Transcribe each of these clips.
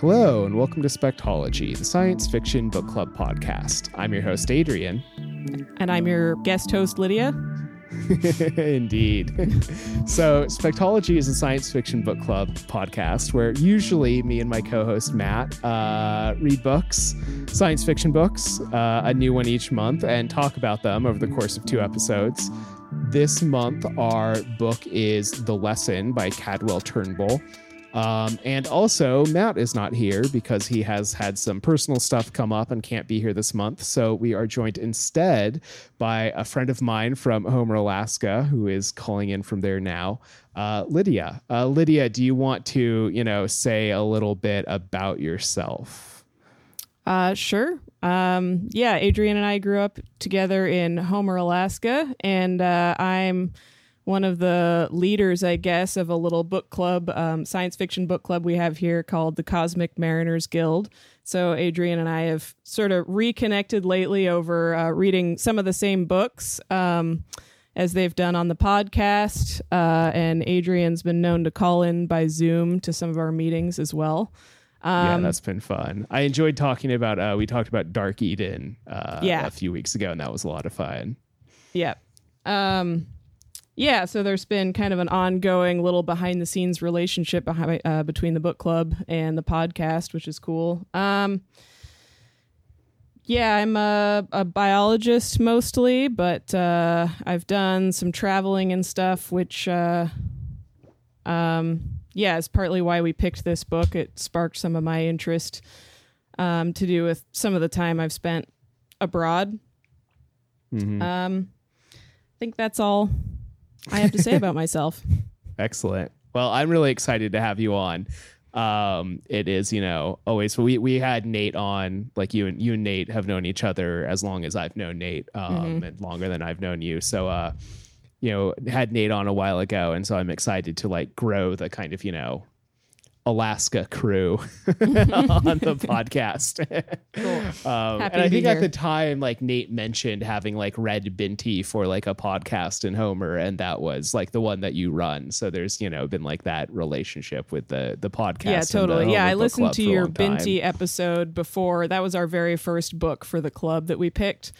Hello, and welcome to Spectology, the science fiction book club podcast. I'm your host, Adrian. And I'm your guest host, Lydia. Indeed. so, Spectology is a science fiction book club podcast where usually me and my co host, Matt, uh, read books, science fiction books, uh, a new one each month, and talk about them over the course of two episodes. This month, our book is The Lesson by Cadwell Turnbull. Um, and also, Matt is not here because he has had some personal stuff come up and can't be here this month. So we are joined instead by a friend of mine from Homer, Alaska, who is calling in from there now, uh, Lydia. Uh, Lydia, do you want to, you know, say a little bit about yourself? Uh, sure. Um, yeah, Adrian and I grew up together in Homer, Alaska, and uh, I'm one of the leaders, I guess, of a little book club, um, science fiction book club we have here called the Cosmic Mariners Guild. So Adrian and I have sort of reconnected lately over uh, reading some of the same books. Um, as they've done on the podcast, uh, and Adrian's been known to call in by Zoom to some of our meetings as well. Um, yeah, that's been fun. I enjoyed talking about. Uh, we talked about Dark Eden uh, yeah. a few weeks ago, and that was a lot of fun. Yep. Um, yeah, so there's been kind of an ongoing little behind the scenes relationship behind, uh, between the book club and the podcast, which is cool. Um, yeah, I'm a, a biologist mostly, but uh, I've done some traveling and stuff, which, uh, um, yeah, is partly why we picked this book. It sparked some of my interest um, to do with some of the time I've spent abroad. Mm-hmm. Um, I think that's all I have to say about myself. Excellent. Well, I'm really excited to have you on. Um, it is, you know, always we we had Nate on, like you and you and Nate have known each other as long as I've known Nate, um, mm-hmm. and longer than I've known you. So uh, you know, had Nate on a while ago, and so I'm excited to like grow the kind of, you know, Alaska crew on the podcast. cool. um, and I think at the time, like Nate mentioned having like read Binti for like a podcast in Homer, and that was like the one that you run. So there's you know been like that relationship with the the podcast. Yeah, totally. Yeah, I listened to your Binti episode before. That was our very first book for the club that we picked.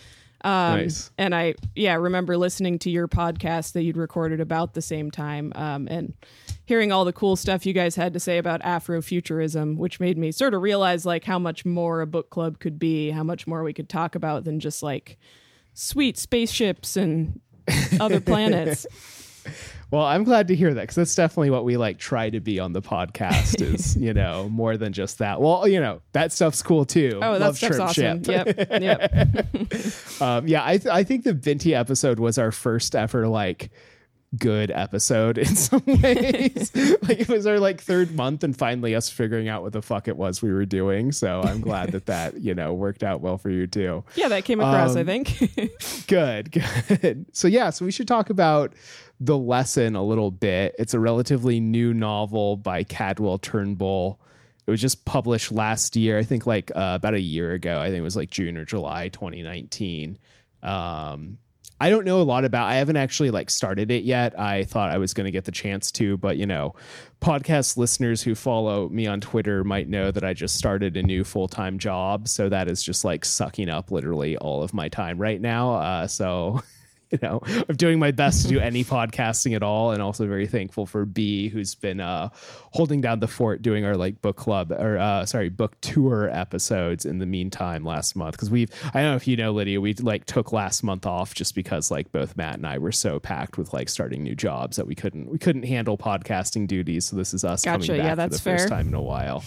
Um, nice. And I, yeah, remember listening to your podcast that you'd recorded about the same time, um, and hearing all the cool stuff you guys had to say about Afrofuturism, which made me sort of realize like how much more a book club could be, how much more we could talk about than just like sweet spaceships and other planets. Well, I'm glad to hear that because that's definitely what we like try to be on the podcast is, you know, more than just that. Well, you know, that stuff's cool too. Oh, that stuff's awesome. Ship. Yep. Yep. um, yeah, I, th- I think the Binti episode was our first ever like good episode in some ways. like it was our like third month and finally us figuring out what the fuck it was we were doing. So I'm glad that that, you know, worked out well for you too. Yeah, that came across, um, I think. good, good. So yeah, so we should talk about the lesson a little bit. It's a relatively new novel by Cadwell Turnbull. It was just published last year, I think like uh, about a year ago. I think it was like June or July 2019. Um, I don't know a lot about. I haven't actually like started it yet. I thought I was going to get the chance to, but you know, podcast listeners who follow me on Twitter might know that I just started a new full time job, so that is just like sucking up literally all of my time right now. Uh, so you know, I'm doing my best to do any podcasting at all, and also very thankful for B, who's been uh, holding down the fort, doing our like book club or uh, sorry, book tour episodes in the meantime last month because we've I don't know if you know Lydia, we like took last month off just because like both Matt and I were so packed with like starting new jobs that we couldn't we couldn't handle podcasting duties. So this is us gotcha. coming back yeah, that's for the fair. first time in a while,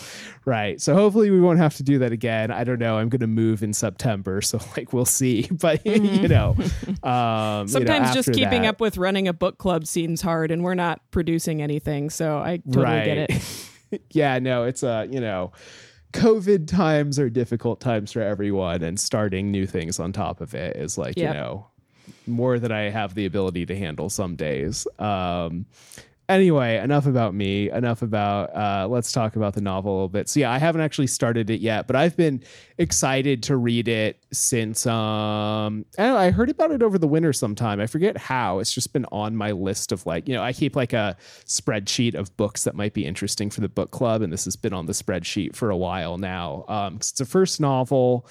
right? So hopefully we won't have to do that again. I don't know. I'm going to move in September, so like we'll see. But mm-hmm. you know. Um, um, Sometimes you know, just keeping that, up with running a book club seems hard, and we're not producing anything, so I totally right. get it. yeah, no, it's a uh, you know. COVID times are difficult times for everyone, and starting new things on top of it is like, yep. you know, more than I have the ability to handle some days. Um, anyway, enough about me. Enough about. Uh, let's talk about the novel a little bit. So yeah, I haven't actually started it yet, but I've been excited to read it since. Um, I, know, I heard about it over the winter sometime. I forget how. It's just been on my list of like you know I keep like a spreadsheet of books that might be interesting for the book club, and this has been on the spreadsheet for a while now. Um, it's a first novel.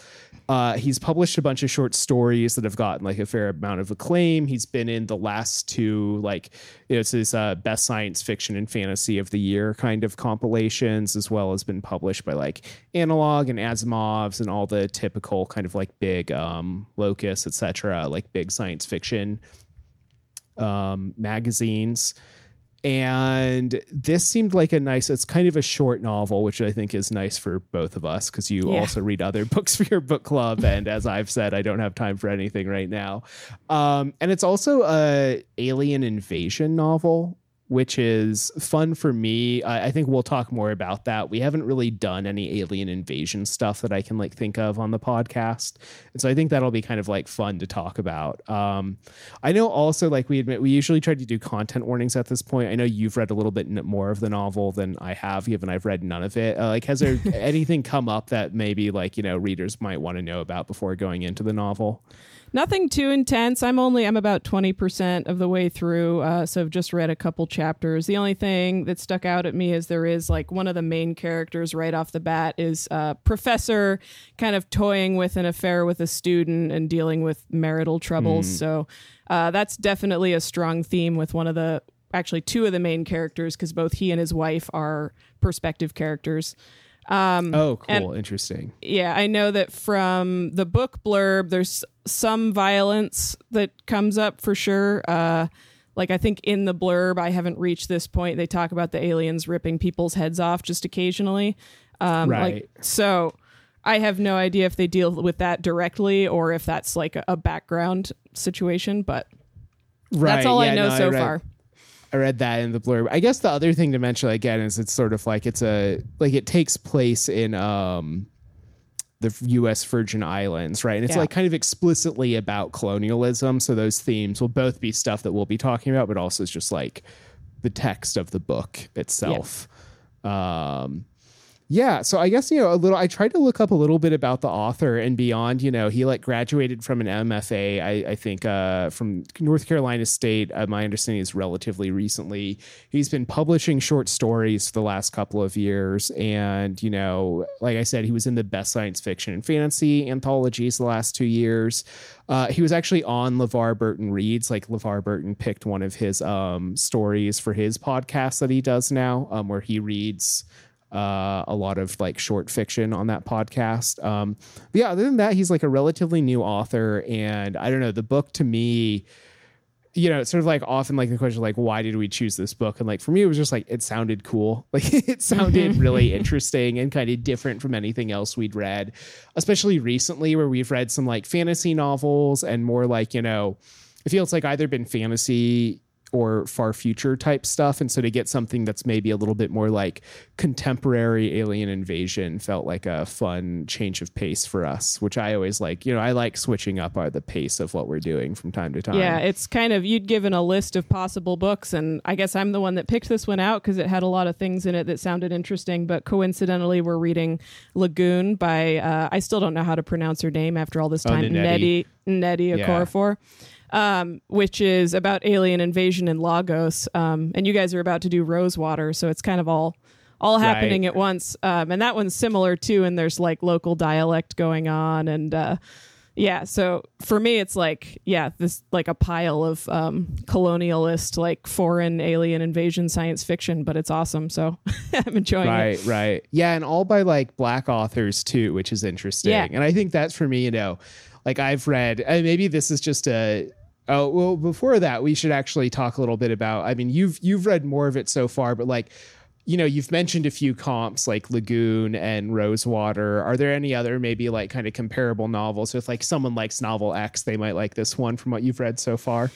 Uh, he's published a bunch of short stories that have gotten like a fair amount of acclaim. He's been in the last two, like, you know, it's his uh, best science fiction and fantasy of the year kind of compilations, as well as been published by like Analog and Asimov's and all the typical kind of like big um, Locus, etc., like big science fiction um, magazines and this seemed like a nice it's kind of a short novel which i think is nice for both of us because you yeah. also read other books for your book club and as i've said i don't have time for anything right now um, and it's also a alien invasion novel which is fun for me. I, I, think we'll talk more about that. We haven't really done any alien invasion stuff that I can like think of on the podcast, and so I think that'll be kind of like fun to talk about. Um, I know also like we admit we usually try to do content warnings at this point. I know you've read a little bit more of the novel than I have, given I've read none of it. Uh, like, has there anything come up that maybe like you know readers might want to know about before going into the novel? Nothing too intense. I'm only I'm about 20% of the way through, uh, so I've just read a couple chapters. The only thing that stuck out at me is there is like one of the main characters right off the bat is uh, professor kind of toying with an affair with a student and dealing with marital troubles. Mm. So uh, that's definitely a strong theme with one of the actually two of the main characters because both he and his wife are perspective characters. Um, oh, cool. Interesting. Yeah, I know that from the book blurb, there's some violence that comes up for sure. Uh, like I think in the blurb, I haven't reached this point. They talk about the aliens ripping people's heads off just occasionally. Um, right. Like, so I have no idea if they deal with that directly or if that's like a, a background situation, but right. that's all yeah, I know no, so I read, far. I read that in the blurb. I guess the other thing to mention again is it's sort of like it's a like it takes place in um the U.S. Virgin Islands, right? And it's yeah. like kind of explicitly about colonialism. So those themes will both be stuff that we'll be talking about, but also it's just like the text of the book itself. Yeah. Um, yeah, so I guess you know a little. I tried to look up a little bit about the author and beyond. You know, he like graduated from an MFA, I, I think, uh, from North Carolina State. Uh, my understanding is relatively recently. He's been publishing short stories for the last couple of years, and you know, like I said, he was in the best science fiction and fantasy anthologies the last two years. Uh, he was actually on LeVar Burton Reads. Like LeVar Burton picked one of his um, stories for his podcast that he does now, um, where he reads uh, a lot of like short fiction on that podcast. Um, but yeah, other than that, he's like a relatively new author, and I don't know. The book to me, you know, it's sort of like often like the question like, why did we choose this book? And like for me, it was just like it sounded cool, like it sounded really interesting and kind of different from anything else we'd read, especially recently where we've read some like fantasy novels and more like you know. It feels like either been fantasy or far future type stuff. And so to get something that's maybe a little bit more like contemporary alien invasion felt like a fun change of pace for us, which I always like. You know, I like switching up our, the pace of what we're doing from time to time. Yeah, it's kind of you'd given a list of possible books, and I guess I'm the one that picked this one out because it had a lot of things in it that sounded interesting. But coincidentally, we're reading Lagoon by uh, I still don't know how to pronounce her name after all this oh, time. Oh, Nnedi Nnedi Okorafor. Yeah um, which is about alien invasion in Lagos. Um, and you guys are about to do Rosewater, so it's kind of all all happening right. at once. Um, and that one's similar too, and there's like local dialect going on, and uh, yeah. So for me, it's like yeah, this like a pile of um, colonialist, like foreign alien invasion science fiction, but it's awesome. So I'm enjoying right, it. Right, right, yeah, and all by like black authors too, which is interesting. Yeah. And I think that's for me, you know. Like I've read, maybe this is just a Oh well, before that, we should actually talk a little bit about. I mean, you've you've read more of it so far, but like, you know, you've mentioned a few comps like Lagoon and Rosewater. Are there any other maybe like kind of comparable novels? If like someone likes novel X, they might like this one from what you've read so far.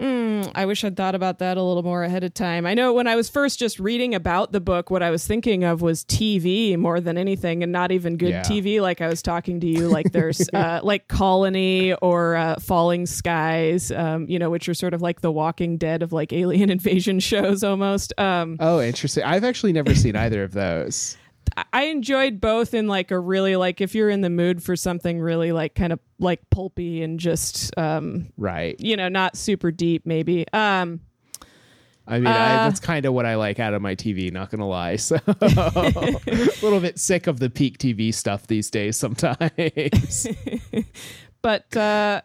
Mm, I wish I'd thought about that a little more ahead of time. I know when I was first just reading about the book, what I was thinking of was TV more than anything, and not even good Yeah. TV. Like I was talking to you, like there's uh, like Colony or uh, Falling Skies, um, you know, which are sort of like the Walking Dead of like alien invasion shows almost. Um, Oh, interesting. I've actually never seen either of those. I enjoyed both in like a really like if you're in the mood for something really like kind of like pulpy and just um, Right. you know not super deep maybe. Um, I mean, I, Uh, that's kind of what I like out of my TV, not going to lie. So a little bit sick of the peak TV stuff these days sometimes. but uh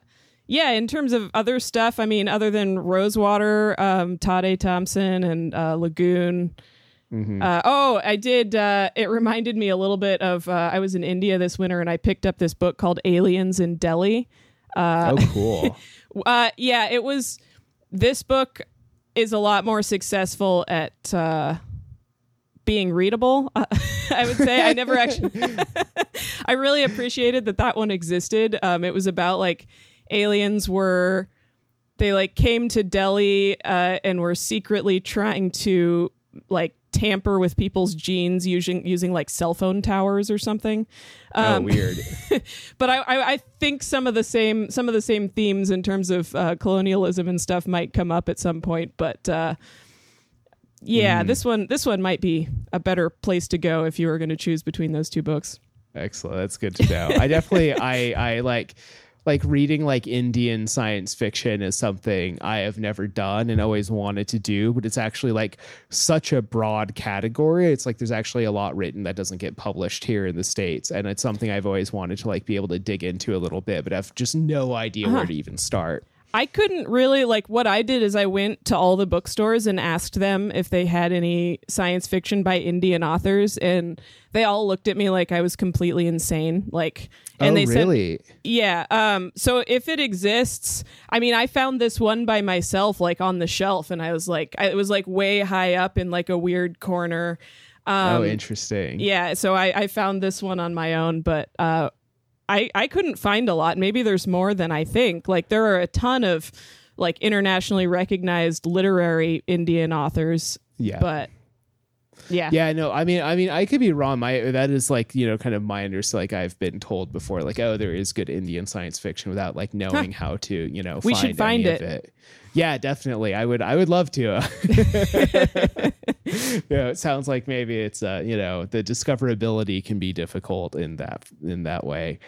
yeah in terms of other stuff i mean other than rosewater um tade thompson and uh lagoon uh, oh i did uh it reminded me a little bit of uh, i was in india this winter and i picked up this book called aliens in delhi oh, cool. uh yeah it was this book is a lot more successful at uh being readable uh, i would say i never actually I really appreciated that that one existed. Um, it was about like aliens were they like came to Delhi uh, and were secretly trying to like tamper with people's genes using using like cell phone towers or something. oh, Um, weird. but I, I I think some of the same some of the same themes in terms of uh, colonialism and stuff might come up at some point. But uh, yeah, this one this one might be a better place to go if you were going to choose between those two books. Excellent. That's good to know. I definitely, I, I like, like reading like Indian science fiction is something I have never done and always wanted to do, but it's actually like such a broad category. It's like there's actually a lot written that doesn't get published here in the States. And it's something I've always wanted to like be able to dig into a little bit, but I've just no idea where uh-huh. to even start. I couldn't really like what I did is I went to all the bookstores and asked them if they had any science fiction by Indian authors and they all looked at me like I was completely insane like and oh, they said yeah um so if it exists I mean I found this one by myself like on the shelf and I was like I, it was like way high up in like a weird corner um oh, interesting. yeah so I I found this one on my own but uh I, I couldn't find a lot. Maybe there's more than I think. Like there are a ton of like internationally recognized literary Indian authors, Yeah. but yeah. Yeah, no, I mean, I mean, I could be wrong. My that is like you know, kind of my understanding. Like I've been told before, like oh, there is good Indian science fiction without like knowing how to you know. We find should find any of it. Yeah, definitely. I would. I would love to. yeah, it sounds like maybe it's uh, you know, the discoverability can be difficult in that in that way.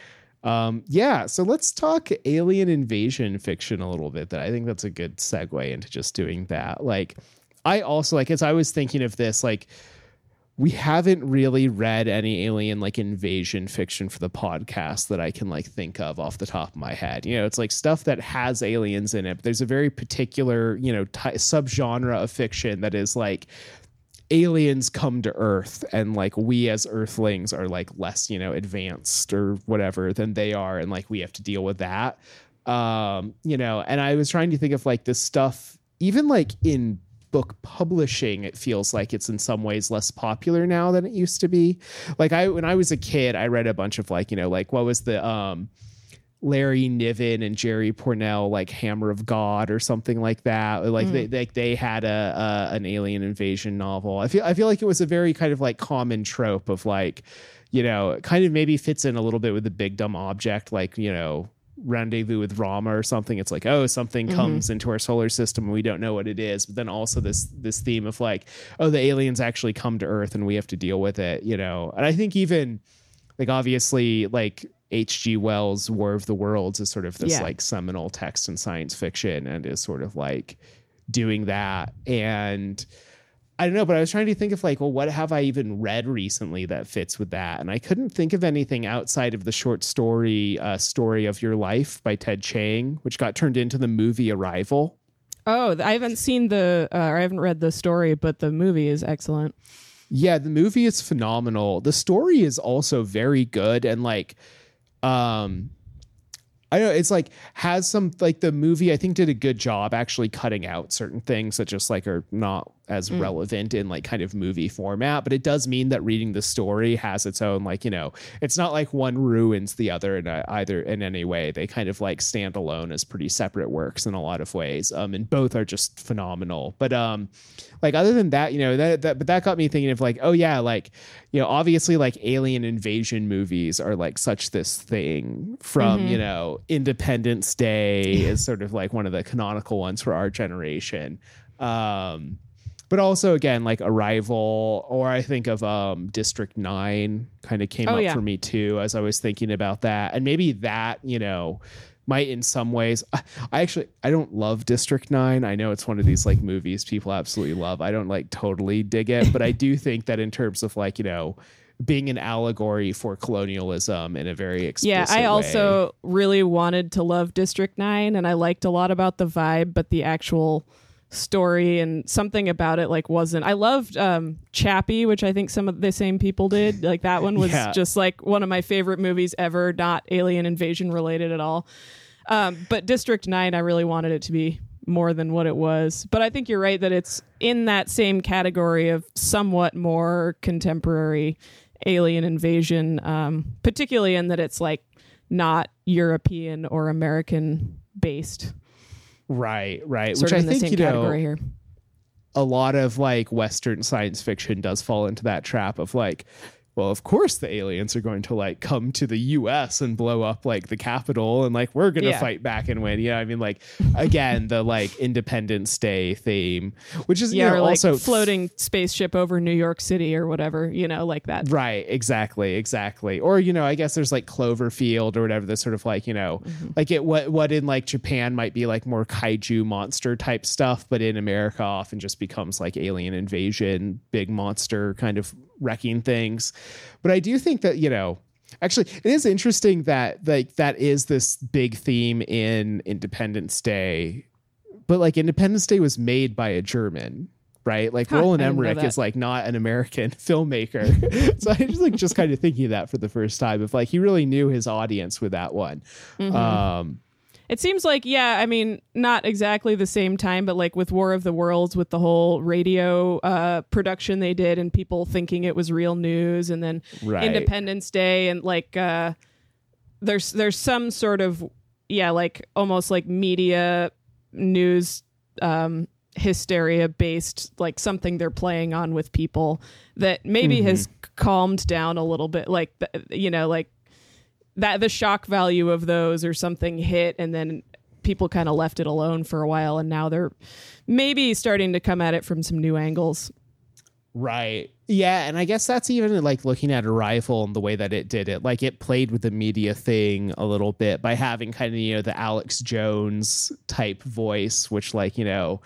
Um, yeah, so let's talk alien invasion fiction a little bit. That I think that's a good segue into just doing that. Like, I also like as I was thinking of this, like we haven't really read any alien like invasion fiction for the podcast that I can like think of off the top of my head. You know, it's like stuff that has aliens in it. But there's a very particular, you know, ty- subgenre of fiction that is like aliens come to earth and like we as earthlings are like less you know advanced or whatever than they are and like we have to deal with that. Um you know and i was trying to think of like this stuff even like in book publishing it feels like it's in some ways less popular now than it used to be. Like i when i was a kid i read a bunch of like you know like what was the um Larry Niven and Jerry Pournelle like Hammer of God or something like that. Like they mm. like they had a, a an alien invasion novel. I feel I feel like it was a very kind of like common trope of like, you know, kind of maybe fits in a little bit with the big dumb object, like, you know, rendezvous with Rama or something. It's like, oh, something mm-hmm. comes into our solar system and we don't know what it is. But then also this this theme of like, oh, the aliens actually come to Earth and we have to deal with it, you know. And I think even like obviously like H.G. Wells' War of the Worlds is sort of this Yeah. like seminal text in science fiction and is sort of like doing that. And I don't know, but I was trying to think of like, well, what have I even read recently that fits with that? And I couldn't think of anything outside of the short story uh, Story of Your Life by Ted Chiang, which got turned into the movie Arrival. Oh, I haven't seen the uh, or I haven't read the story, but the movie is excellent. Yeah, the movie is phenomenal. The story is also very good and like um I know it's like has some like the movie I think did a good job actually cutting out certain things that just like are not as mm. relevant in like kind of movie format but it does mean that reading the story has its own like you know it's not like one ruins the other in a, either in any way they kind of like stand alone as pretty separate works in a lot of ways um and both are just phenomenal but um like other than that you know that, that but that got me thinking of like oh yeah like you know obviously like alien invasion movies are like such this thing from mm-hmm. you know independence day is sort of like one of the canonical ones for our generation um but also again like arrival or i think of um district 9 kind of came oh, up yeah. for me too as i was thinking about that. And maybe that you know might in some ways i actually i don't love district 9 i know it's one of these like movies people absolutely love. I don't like totally dig it but i do think that in terms of like you know being an allegory for colonialism in a very explicit yeah i also really wanted to love district 9 and i liked a lot about the vibe but the actual story and something about it like wasn't I loved um Chappie which I think some of the same people did. Like that one was yeah. just like one of my favorite movies ever not alien invasion related at all. Um but District 9 I really wanted it to be more than what it was. But I think you're right that it's in that same category of somewhat more contemporary alien invasion um particularly in that it's like not European or American based Right, right. Sort Which I think you know, here. a lot of like Western science fiction does fall into that trap of like, well, of course the aliens are going to like come to the US and blow up like the Capitol and like we're going to yeah. fight back and win. You know, I mean like again the like Independence Day theme, which is yeah, you know, like also floating spaceship over New York City or whatever, you know, like that. Right, exactly, exactly. Or you know, I guess there's like Cloverfield or whatever the sort of like, you know, mm-hmm. like it what what in like Japan might be like more kaiju monster type stuff, but in America often just becomes like alien invasion, big monster kind of wrecking things. But I do think that, you know, actually it is interesting that like that is this big theme in Independence Day. But like Independence Day was made by a German, right? Like huh, Roland Emmerich is like not an American filmmaker. so I just like just kind of thinking that for the first time. If like he really knew his audience with that one. Mm-hmm. Um it seems like, yeah, I mean, not exactly the same time, but like with War of the Worlds, with the whole radio uh, production they did and people thinking it was real news, and then right. Independence Day, and like uh, there's there's some sort of yeah, like almost like media news um, hysteria based, like something they're playing on with people that maybe mm-hmm. has calmed down a little bit, like you know, like that the shock value of those or something hit and then people kind of left it alone for a while and now they're maybe starting to come at it from some new angles. Right. Yeah, and I guess that's even like looking at Arrival and the way that it did it. Like it played with the media thing a little bit by having kind of, you know, the Alex Jones type voice, which like, you know,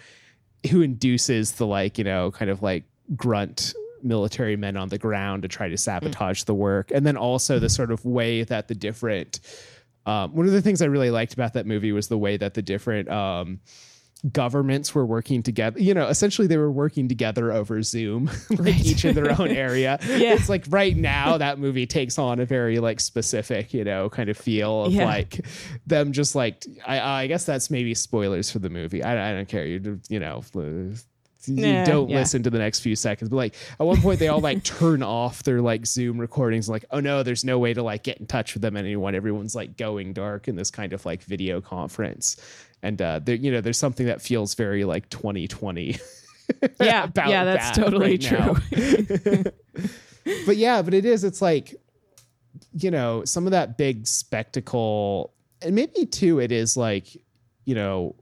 who induces the like, you know, kind of like grunt military men on the ground to try to sabotage mm. the work. And then also the sort of way that the different um, one of the things I really liked about that movie was the way that the different um, governments were working together. You know, essentially they were working together over Zoom, like right. each in their own area. yeah. It's like right now that movie takes on a very like specific, you know, kind of feel of yeah. like them just like I, I guess that's maybe spoilers for the movie. I, I don't care. You you know you don't yeah. listen to the next few seconds. But like at one point, they all like turn off their like Zoom recordings. Like, oh no, there's no way to like get in touch with them anyone. Everyone's like going dark in this kind of like video conference, and uh, there, you know, there's something that feels very like 2020. yeah, yeah, that's that totally right true. but yeah, but it is. It's like you know some of that big spectacle, and maybe too, it is like you know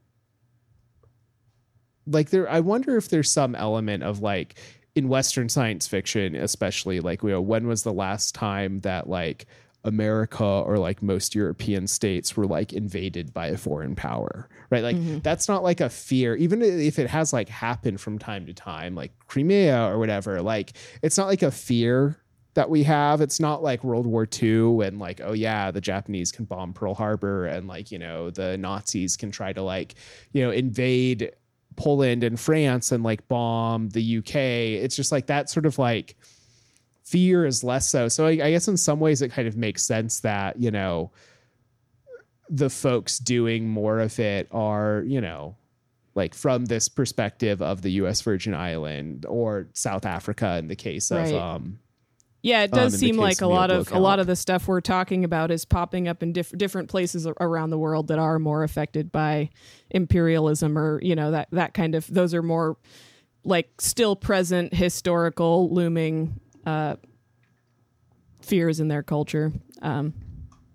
like there i wonder if there's some element of like in western science fiction especially like you know when was the last time that like america or like most european states were like invaded by a foreign power right like mm-hmm. that's not like a fear even if it has like happened from time to time like crimea or whatever like it's not like a fear that we have. It's not like World War II and like, oh yeah, the Japanese can bomb Pearl Harbor and like, you know, the Nazis can try to like, you know, invade Poland and France and like bomb the UK. It's just like that sort of like fear is less so. So I, I guess in some ways it kind of makes sense that, you know, the folks doing more of it are, you know, like from this perspective of the US Virgin Island or South Africa in the case of Right. um Yeah, it um, does the seem like a lot of a lot of the stuff we're talking about is popping up in diff- different places around the world that are more affected by imperialism or you know that that kind of those are more like still present historical looming uh, fears in their culture. Um,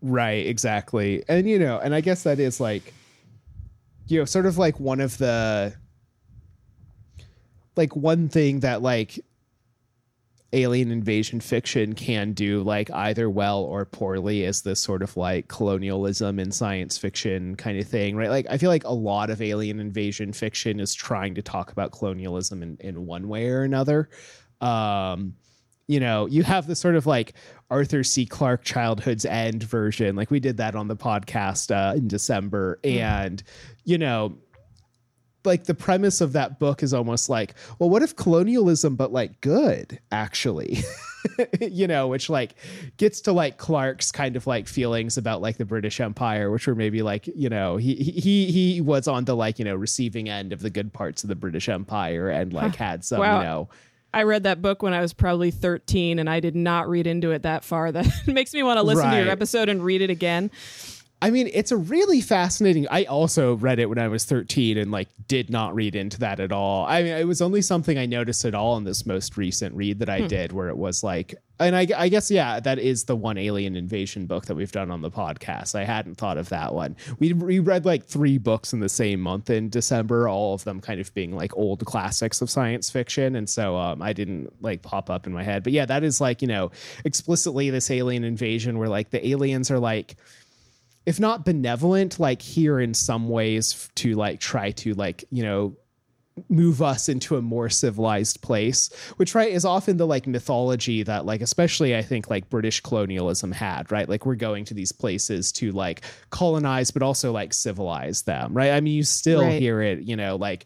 Right, exactly. And you know, and I guess that is like you know, sort of like one of the like one thing that like alien invasion fiction can do like either well or poorly is this sort of like colonialism in science fiction kind of thing right like i feel like a lot of alien invasion fiction is trying to talk about colonialism in, in one way or another um you know, you have the sort of like Arthur C. Clarke Childhood's End version. Like we did that on the podcast uh, in December. And, you know, like the premise of that book is almost like, well, what if colonialism, but like good, actually? you know, which like gets to like Clarke's kind of like feelings about like the British Empire, which were maybe like, you know, he he he was on the like, you know, receiving end of the good parts of the British Empire and like had some, Wow. you know, I read that book when I was probably 13 and I did not read into it that far. That makes me want to listen to your episode and read it again. I mean, it's a really fascinating. I also read it when I was 13 and like did not read into that at all. I mean, it was only something I noticed at all in this most recent read that I did where it was like, and I, I guess, yeah, that is the one alien invasion book that we've done on the podcast. I hadn't thought of that one. We, we read like three books in the same month in December, all of them kind of being like old classics of science fiction. And so um, I didn't like pop up in my head. But yeah, that is like, you know, explicitly this alien invasion where like the aliens are like, if not benevolent like here in some ways to like try to like you know move us into a more civilized place which right is often the like mythology that like especially i think like british colonialism had right like we're going to these places to like colonize but also like civilize them right i mean you still Right. hear it you know like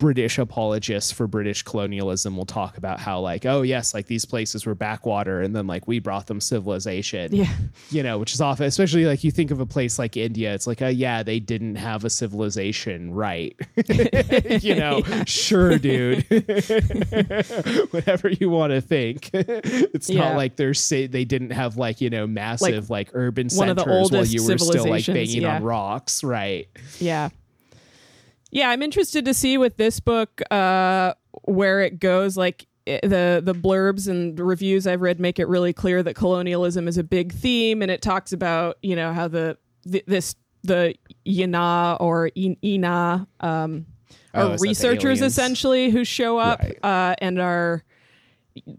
British apologists for British colonialism will talk about how like oh yes like these places were backwater and then like we brought them civilization Yeah. you know, which is often, especially like you think of a place like India, it's like, oh yeah, they didn't have a civilization, right? you know, sure, dude. Whatever you want to think, it's Yeah. not like they're say they didn't have like you know massive like, urban centers while you were still like banging yeah. on rocks, right? Yeah. Yeah, I'm interested to see with this book uh, where it goes. Like i- the the blurbs and reviews I've read make it really clear that colonialism is a big theme, and it talks about you know how the, th- this the Ynaa or In- Ina um, Oh, are researchers essentially who show up Right. uh, and are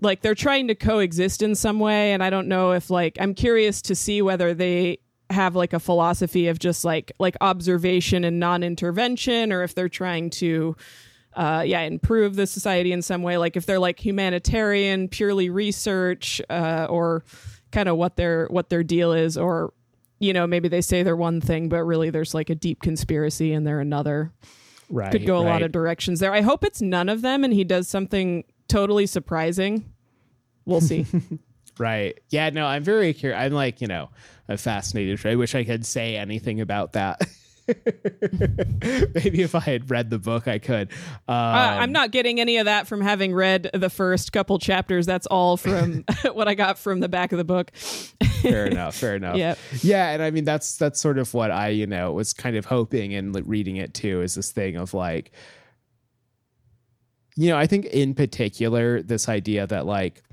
like they're trying to coexist in some way and i don't know if like i'm curious to see whether they have like a philosophy of just like like observation and non-intervention or if they're trying to uh yeah improve the society in some way like if they're like humanitarian purely research uh or kind of what their what their deal is or you know maybe they say they're one thing but really there's like a deep conspiracy and they're another Right. could go a lot of directions there. I hope it's none of them and he does something totally surprising. We'll see. Right. Yeah, no, I'm very curious. I'm like, you know, I'm fascinated. I wish I could say anything about that. Maybe if I had read the book, I could. Um, uh, I'm not getting any of that from having read the first couple chapters. That's all from what I got from the back of the book. fair enough. Fair enough. Yep. Yeah, and I mean that's that's sort of what I you know was kind of hoping and reading it too is this thing of like, you know, I think in particular this idea that like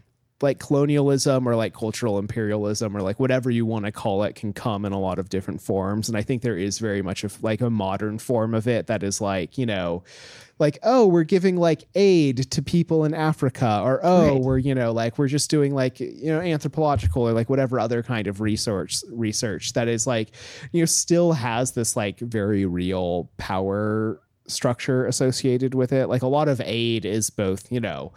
like colonialism or like cultural imperialism or like whatever you want to call it can come in a lot of different forms and i think there is very much of like a modern form of it that is like you know like oh we're giving like aid to people in africa or oh Right. we're you know like we're just doing like you know anthropological or like whatever other kind of research research that is like you know still has this like very real power structure associated with it like a lot of aid is both you know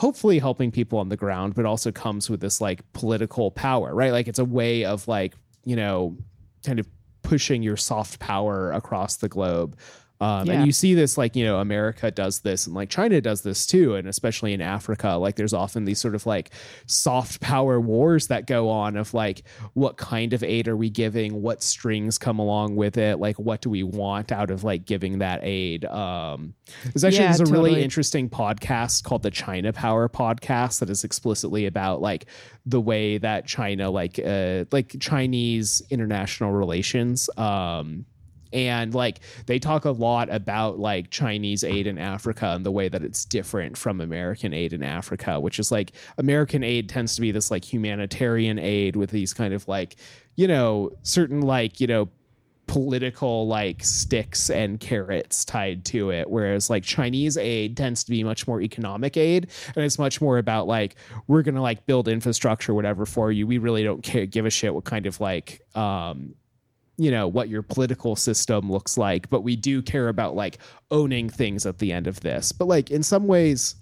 hopefully helping people on the ground but also comes with this like political power right? Like it's a way of like you know kind of pushing your soft power across the globe Um, Yeah. And you see this, like, you know, America does this and like China does this too. And especially in Africa, like, there's often these sort of like soft power wars that go on of like, what kind of aid are we giving? What strings come along with it? Like, what do we want out of like giving that aid? Um, there's actually Yeah, there's a really interesting podcast called the China Power Podcast that is explicitly about like the way that China, like, uh, like Chinese international relations, um, and like they talk a lot about like Chinese aid in Africa and the way that it's different from American aid in Africa, which is like American aid tends to be this like humanitarian aid with these kind of like, you know, certain like, you know, political like sticks and carrots tied to it. Whereas like chinese aid tends to be much more economic aid and it's much more about like we're gonna like build infrastructure whatever for you. We really don't care give a shit what kind of like um you know what your political system looks like but we do care about like owning things at the end of this. But like in some ways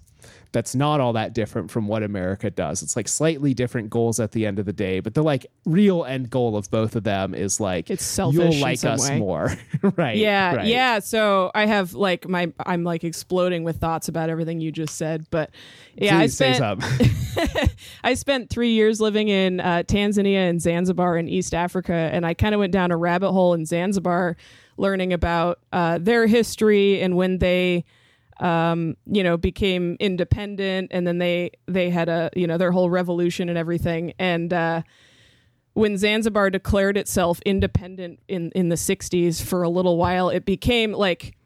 that's not all that different from what America does. It's like slightly different goals at the end of the day, but the like real end goal of both of them is like It's selfish you'll like us way. more, right? Yeah, right. yeah. So I have like my I'm like exploding with thoughts about everything you just said, but yeah, I Please say spent. I spent three years living in uh, Tanzania and Zanzibar in East Africa, and I kind of went down a rabbit hole in Zanzibar, learning about uh, their history and when they, um, you know, became independent, and then they they had a you know their whole revolution and everything, and. Uh, when Zanzibar declared itself independent in in the 60s for a little while, it became like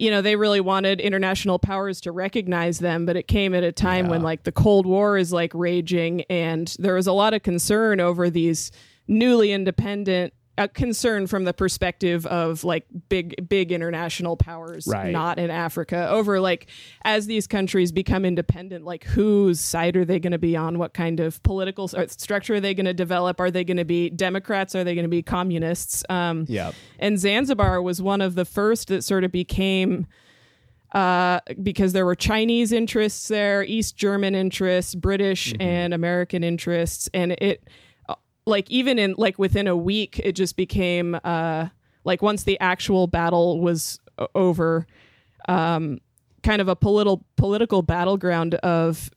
you know, they really wanted international powers to recognize them, but it came at a time when like the Cold War is like raging and there was a lot of concern over these newly independent uh, concern from the perspective of like big big international powers Right. not in Africa over like as these countries become independent like whose side are they going to be on? What kind of political structure are they going to develop? Are they going to be democrats? Are they going to be communists? Um Yep. and Zanzibar was one of the first that sort of became uh, because there were Chinese interests there, East German interests, British and American interests, and it uh, like even in like within a week, it just became uh, like once the actual battle was over, um, kind of a political political battleground of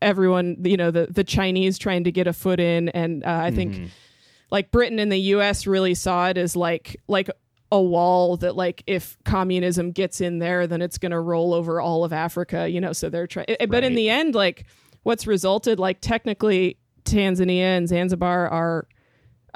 everyone, you know, the the Chinese trying to get a foot in, and uh, I think like Britain and the US really saw it as like like a wall that like if communism gets in there then it's going to roll over all of Africa, you know, so they're trying but in the end like what's resulted like technically Tanzania and Zanzibar are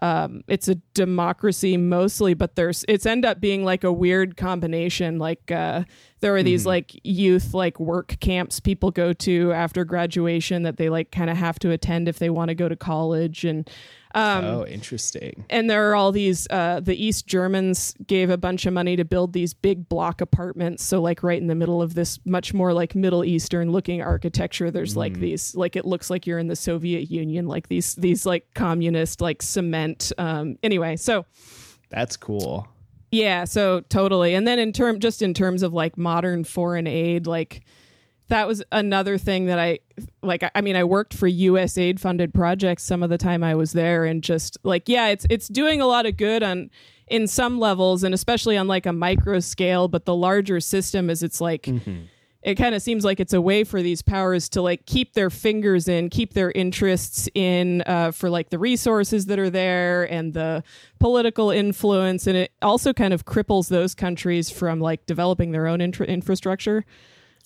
um it's a democracy mostly but there's it's end up being like a weird combination. Like uh there are these like youth like work camps people go to after graduation that they like kind of have to attend if they want to go to college. And um oh, interesting. and there are all these uh, the east germans gave a bunch of money to build these big block apartments so like right in the middle of this much more like middle eastern looking architecture there's like these like it looks like you're in the soviet union like these these like communist like cement um anyway so That's cool. yeah, so totally. And then in term just in terms of like modern foreign aid, like that was another thing that I like I- mean I worked for USAID funded projects some of the time I was there and just like yeah, it's it's doing a lot of good on in some levels and especially on like a micro scale, but the larger system is it's like it kind of seems like it's a way for these powers to like keep their fingers in, keep their interests in uh, for like the resources that are there and the political influence, and it also kind of cripples those countries from like developing their own infra- infrastructure.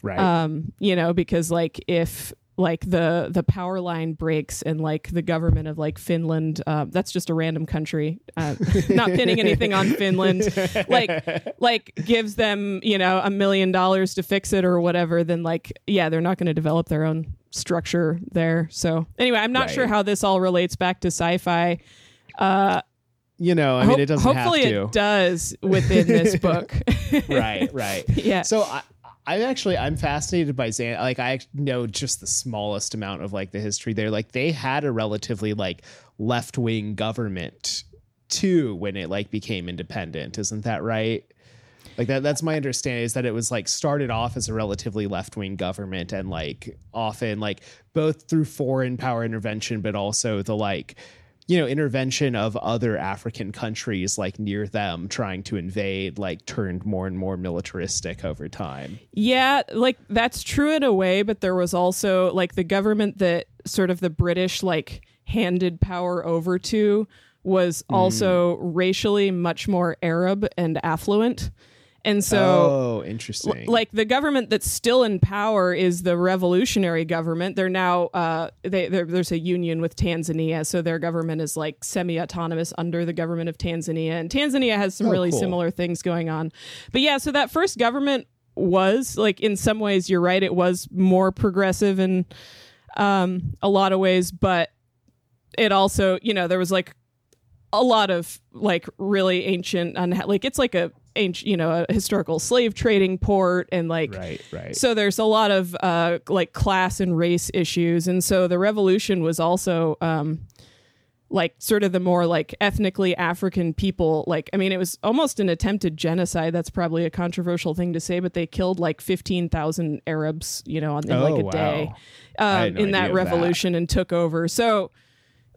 Right. Um, you know, because like if like the the power line breaks and like the government of like Finland, um, that's just a random country, uh, not pinning anything on Finland, like like gives them you know a million dollars to fix it or whatever, then like yeah, they're not going to develop their own structure there. So anyway, I'm not Right. sure how this all relates back to sci-fi. Uh, you know, I mean, it doesn't hopefully have to. it does within this book. right, right. Yeah. So I, I'm actually I'm fascinated by Zan. Like I know just the smallest amount of like the history there. Like they had a relatively like left wing government too when it like became independent. Isn't that right? Like that that's my understanding is that it was like started off as a relatively left wing government and like often like both through foreign power intervention but also the like you know intervention of other african countries like near them trying to invade like turned more and more militaristic over time Yeah, like that's true in a way, but there was also like the government that sort of the British like handed power over to was mm. also racially much more Arab and affluent. And so oh interesting like the government that's still in power is the revolutionary government. They're now uh, they there's a union with Tanzania, so their government is like semi-autonomous under the government of Tanzania, and Tanzania has some Oh, really cool. similar things going on. But yeah, so that first government was like in some ways you're right, it was more progressive in um, a lot of ways, but it also you know there was like a lot of like really ancient unha- like it's like a ancient you know a historical slave trading port and like right right so there's a lot of uh like class and race issues and so the revolution was also um like sort of the more like ethnically african people like i mean it was almost an attempted genocide that's probably a controversial thing to say but they killed like 15,000 arabs you know on in like Oh, a wow. day um, no in that of that. revolution and took over so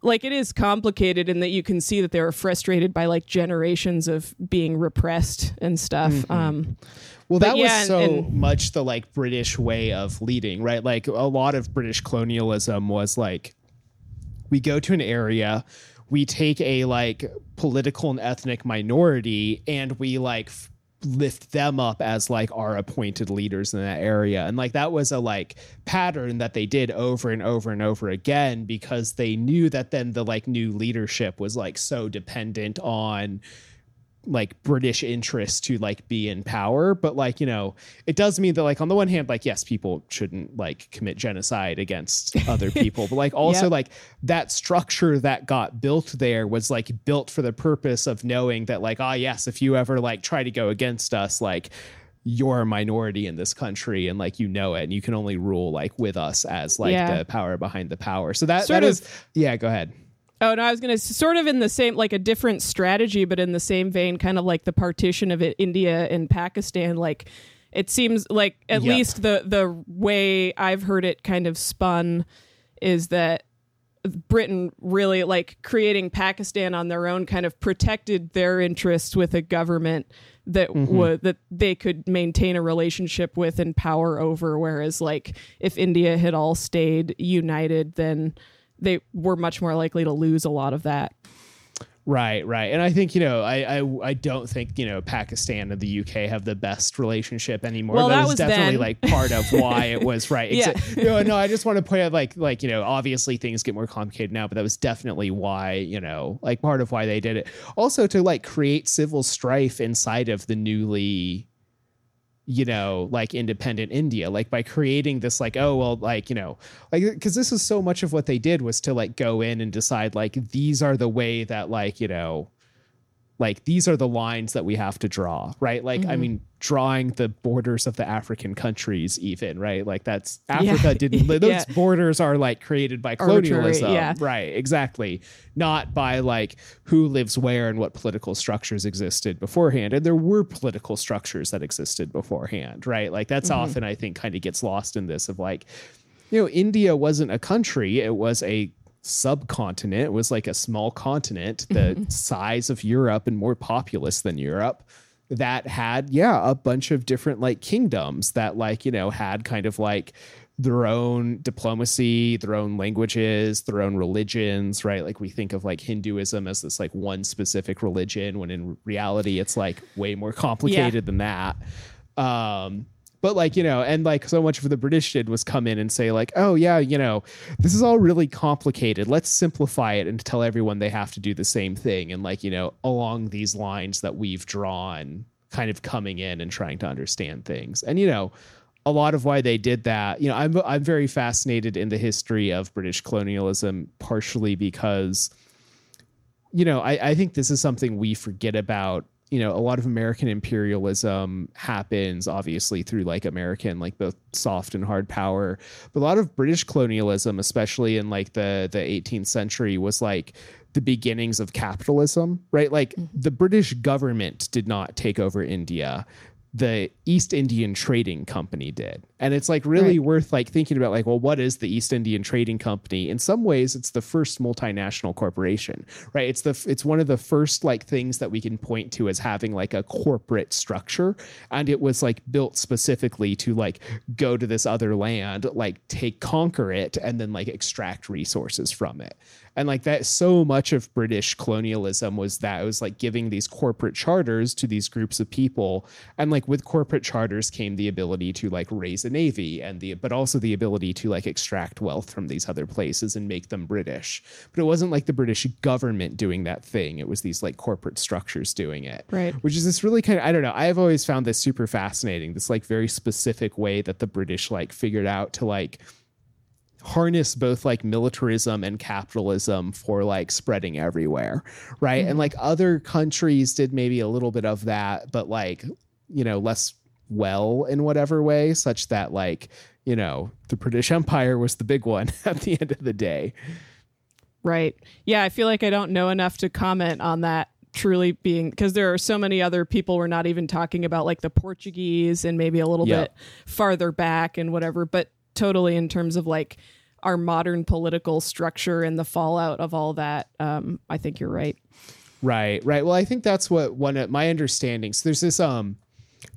like it is complicated in that you can see that they were frustrated by like generations of being repressed and stuff Mm-hmm. um Well, that yeah, was so and- much the like British way of leading, right? Like a lot of British colonialism was like we go to an area, we take a like political and ethnic minority, and we like f- lift them up as like our appointed leaders in that area. And like that was a like pattern that they did over and over and over again because they knew that then the like new leadership was like so dependent on like British interest to like be in power. But like, you know, it does mean that like on the one hand, like, yes, people shouldn't like commit genocide against other people. But like also Yep. like that structure that got built there was like built for the purpose of knowing that like, ah yes, if you ever like try to go against us, like you're a minority in this country and like you know it and you can only rule like with us as like Yeah. the power behind the power. So that Sort that of- is yeah, go ahead. Oh no, I was gonna sort of in the same like a different strategy, but in the same vein, kind of like the partition of India and Pakistan. Like it seems like at Yep. least the the way I've heard it kind of spun is that Britain really like creating Pakistan on their own kind of protected their interests with a government that mm-hmm. would that they could maintain a relationship with and power over whereas like if India had all stayed united then they were much more likely to lose a lot of that. Right, right, and I think you know, I, I, I don't think you know Pakistan and the UK have the best relationship anymore. Well, that was was definitely then. like part of why it was right. Yeah. No, no, I just want to point out like, like you know, obviously things get more complicated now, but that was definitely why you know, like part of why they did it. Also to like create civil strife inside of the newly you know, like independent India, like by creating this, like, oh, well, like, you know, like, because this is so much of what they did was to like go in and decide, like, these are the way that, like, you know, like these are the lines that we have to draw, right? Like, I mm-hmm. mean, drawing the borders of the African countries, even, right? Like, that's Africa didn't, those Yeah. borders are like created by Arbitrary, colonialism, yeah. right? Exactly. Not by like who lives where and what political structures existed beforehand. And there were political structures that existed beforehand, right? Like, that's mm-hmm. often, I think, kind of gets lost in this of like, you know, India wasn't a country, it was a subcontinent. Was like a small continent, the size of Europe and more populous than Europe. That had, yeah, a bunch of different like kingdoms that, like, you know, had kind of like their own diplomacy, their own languages, their own religions, right? Like we think of like Hinduism as this like one specific religion, when in reality it's like way more complicated than that. Um, but like you know and like so much of the british did was come in and say like oh yeah you know this is all really complicated let's simplify it and tell everyone they have to do the same thing and like you know along these lines that we've drawn kind of coming in and trying to understand things and you know a lot of why they did that you know i'm i'm very fascinated in the history of british colonialism partially because you know, I, I think this is something we forget about. You know, a lot of American imperialism happens obviously through like American, like both soft and hard power. But a lot of British colonialism, especially in like the the 18th century, was like the beginnings of capitalism, right? Like mm-hmm. the British government did not take over India. The East Indian Trading Company did. And it's like really right. worth like thinking about like, well, what is the East Indian Trading Company? In some ways, it's the first multinational corporation, right? It's the it's one of the first like things that we can point to as having like a corporate structure. And it was like built specifically to like go to this other land, like take conquer it, and then like extract resources from it and like that so much of british colonialism was that it was like giving these corporate charters to these groups of people and like with corporate charters came the ability to like raise a navy and the but also the ability to like extract wealth from these other places and make them british. But it wasn't like the british government doing that thing. It was these like corporate structures doing it. Right. Which is this really kind of i don't know i've always found this super fascinating this like very specific way that the british like figured out to like harness both like militarism and capitalism for like spreading everywhere right? Mm-hmm. and like other countries did maybe a little bit of that but like you know less well in whatever way such that like you know the british empire was the big one at the end of the day right yeah i feel like i don't know enough to comment on that truly being because there are so many other people we're not even talking about like the portuguese and maybe a little yep. bit farther back and whatever but totally in terms of like our modern political structure and the fallout of all that. Um, I think you're right. Right, right. Well, I think that's what one of my understandings. So there's this um,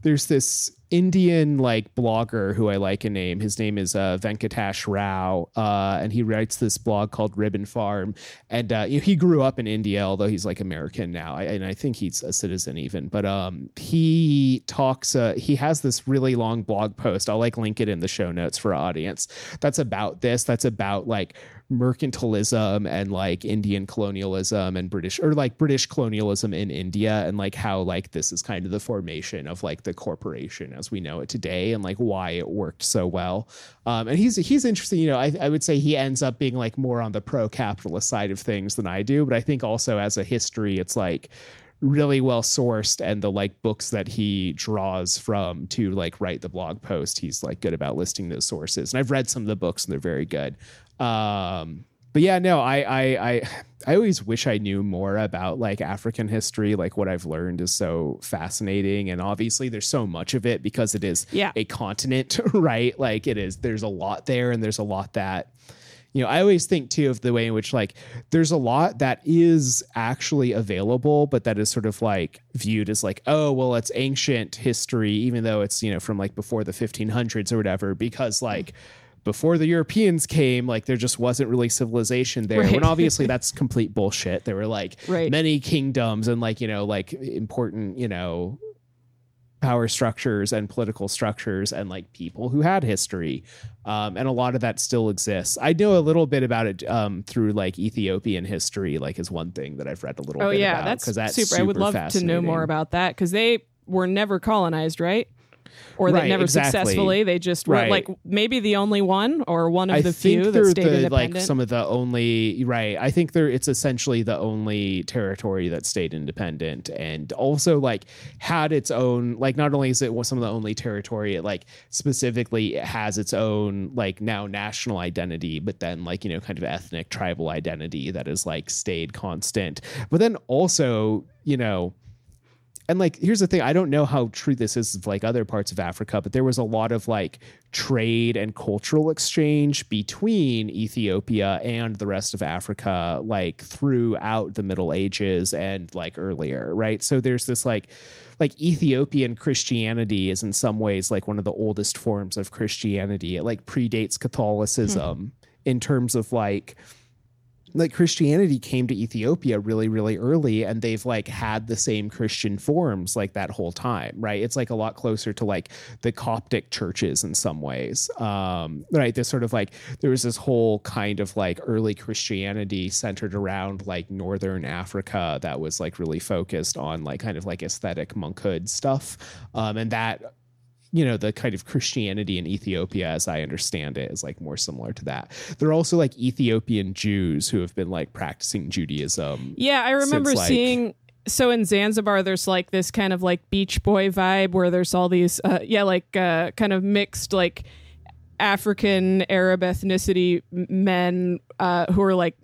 there's this Indian like blogger who I like a name. His name is uh, Venkatesh Rao, uh, and he writes this blog called Ribbon Farm. And uh, you know, he grew up in India, although he's like American now, I, and I think he's a citizen even. But um, he talks. Uh, he has this really long blog post. I'll like link it in the show notes for audience. That's about this. That's about like mercantilism and like Indian colonialism and British or like British colonialism in India and like how like this is kind of the formation of like the corporation as we know it today and like why it worked so well. Um, and he's he's interesting. You know, I, I would say he ends up being like more on the pro capitalist side of things than I do, but I think also as a history, it's like really well sourced and the like books that he draws from to like write the blog post he's like good about listing those sources and i've read some of the books and they're very good um, but yeah, no, I, I, I, I always wish I knew more about like African history. Like what I've learned is so fascinating, and obviously there's so much of it because it is yeah. a continent, right? Like it is. There's a lot there, and there's a lot that you know, I always think too of the way in which like there's a lot that is actually available, but that is sort of like viewed as like, oh, well, it's ancient history, even though it's, you know, from like before the 1500s or whatever, because like, mm-hmm before the Europeans came, like there just wasn't really civilization there. Right. When obviously that's complete bullshit. There were like right. many kingdoms and like, you know, like important, you know, power structures and political structures and like people who had history. Um, and a lot of that still exists. I know a little bit about it um, through like Ethiopian history, like is one thing that I've read a little oh, bit yeah, about. That's, that's super. super. I would love to know more about that because they were never colonized, right? Or right, they never exactly. successfully. They just were right. like maybe the only one or one of I the few that stayed the, independent. Like some of the only right. I think they're it's essentially the only territory that stayed independent and also like had its own like not only is it some of the only territory it like specifically it has its own like now national identity, but then like you know kind of ethnic tribal identity that is like stayed constant. But then also you know and like here's the thing i don't know how true this is like other parts of africa but there was a lot of like trade and cultural exchange between ethiopia and the rest of africa like throughout the middle ages and like earlier right so there's this like like ethiopian christianity is in some ways like one of the oldest forms of christianity it like predates catholicism hmm. in terms of like like Christianity came to Ethiopia really, really early, and they've like had the same Christian forms like that whole time, right? It's like a lot closer to like the Coptic churches in some ways, um, right? This sort of like there was this whole kind of like early Christianity centered around like northern Africa that was like really focused on like kind of like aesthetic monkhood stuff, um, and that you know the kind of christianity in ethiopia as i understand it is like more similar to that. There are also like ethiopian jews who have been like practicing judaism yeah i remember since, like, seeing so in zanzibar there's like this kind of like beach boy vibe where there's all these uh, yeah like uh, kind of mixed like african arab ethnicity men uh, who are like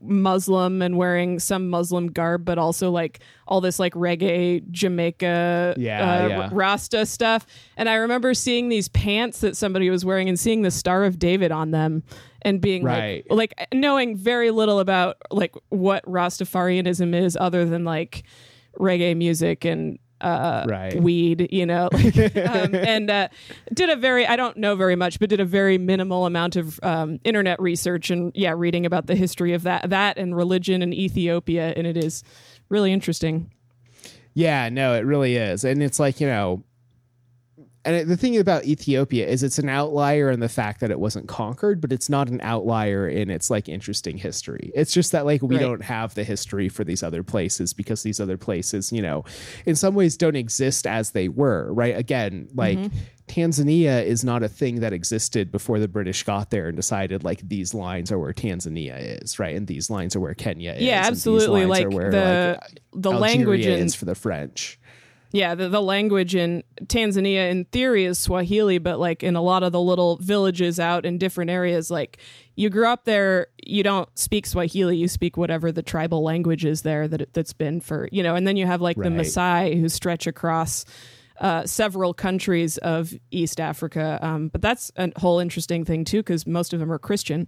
Muslim and wearing some Muslim garb, but also like all this like reggae Jamaica Yeah, uh, yeah. Rasta stuff. And I remember seeing these pants that somebody was wearing and seeing the Star of David on them and being Right. like, like knowing very little about like what Rastafarianism is other than like reggae music and uh Right. weed you know like, um, and uh did a very i don't know very much but did a very minimal amount of um internet research and yeah reading about the history of that that and religion in ethiopia and it is really interesting Yeah, no, it really is. And it's like, you know, and the thing about Ethiopia is it's an outlier in the fact that it wasn't conquered, but it's not an outlier in its like interesting history. It's just that like we Right. don't have the history for these other places because these other places, you know, in some ways don't exist as they were, right? Again, like mm-hmm. Tanzania is not a thing that existed before the British got there and decided like these lines are where Tanzania is, right? And these lines are where Kenya is. yeah absolutely like the like, the Algeria language is for the French. Yeah, the, the language in Tanzania in theory is Swahili, but like in a lot of the little villages out in different areas, like you grew up there, you don't speak Swahili, you speak whatever the tribal language is there that that's been for, you know, and then you have like the Right. Maasai who stretch across uh, several countries of East Africa. Um, but that's a whole interesting thing too, because most of them are Christian.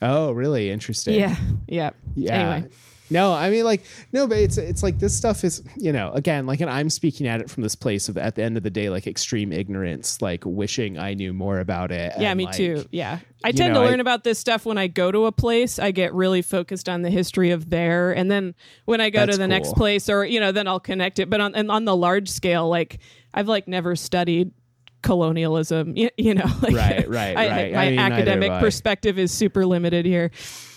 Oh, really interesting. Yeah. Yeah. Yeah. Anyway. No, I mean like no, but it's it's like this stuff is you know again like and I'm speaking at it from this place of at the end of the day like extreme ignorance like wishing I knew more about it. Yeah, me like, too. Yeah. I tend know, to I- learn about this stuff when I go to a place. I get really focused on the history of there. And then when I go to the next place or, you know, then I'll connect it. But on and on the large scale, like I've like never studied colonialism, you, you know, like Right, right, I- right. my I mean, academic perspective is super limited here.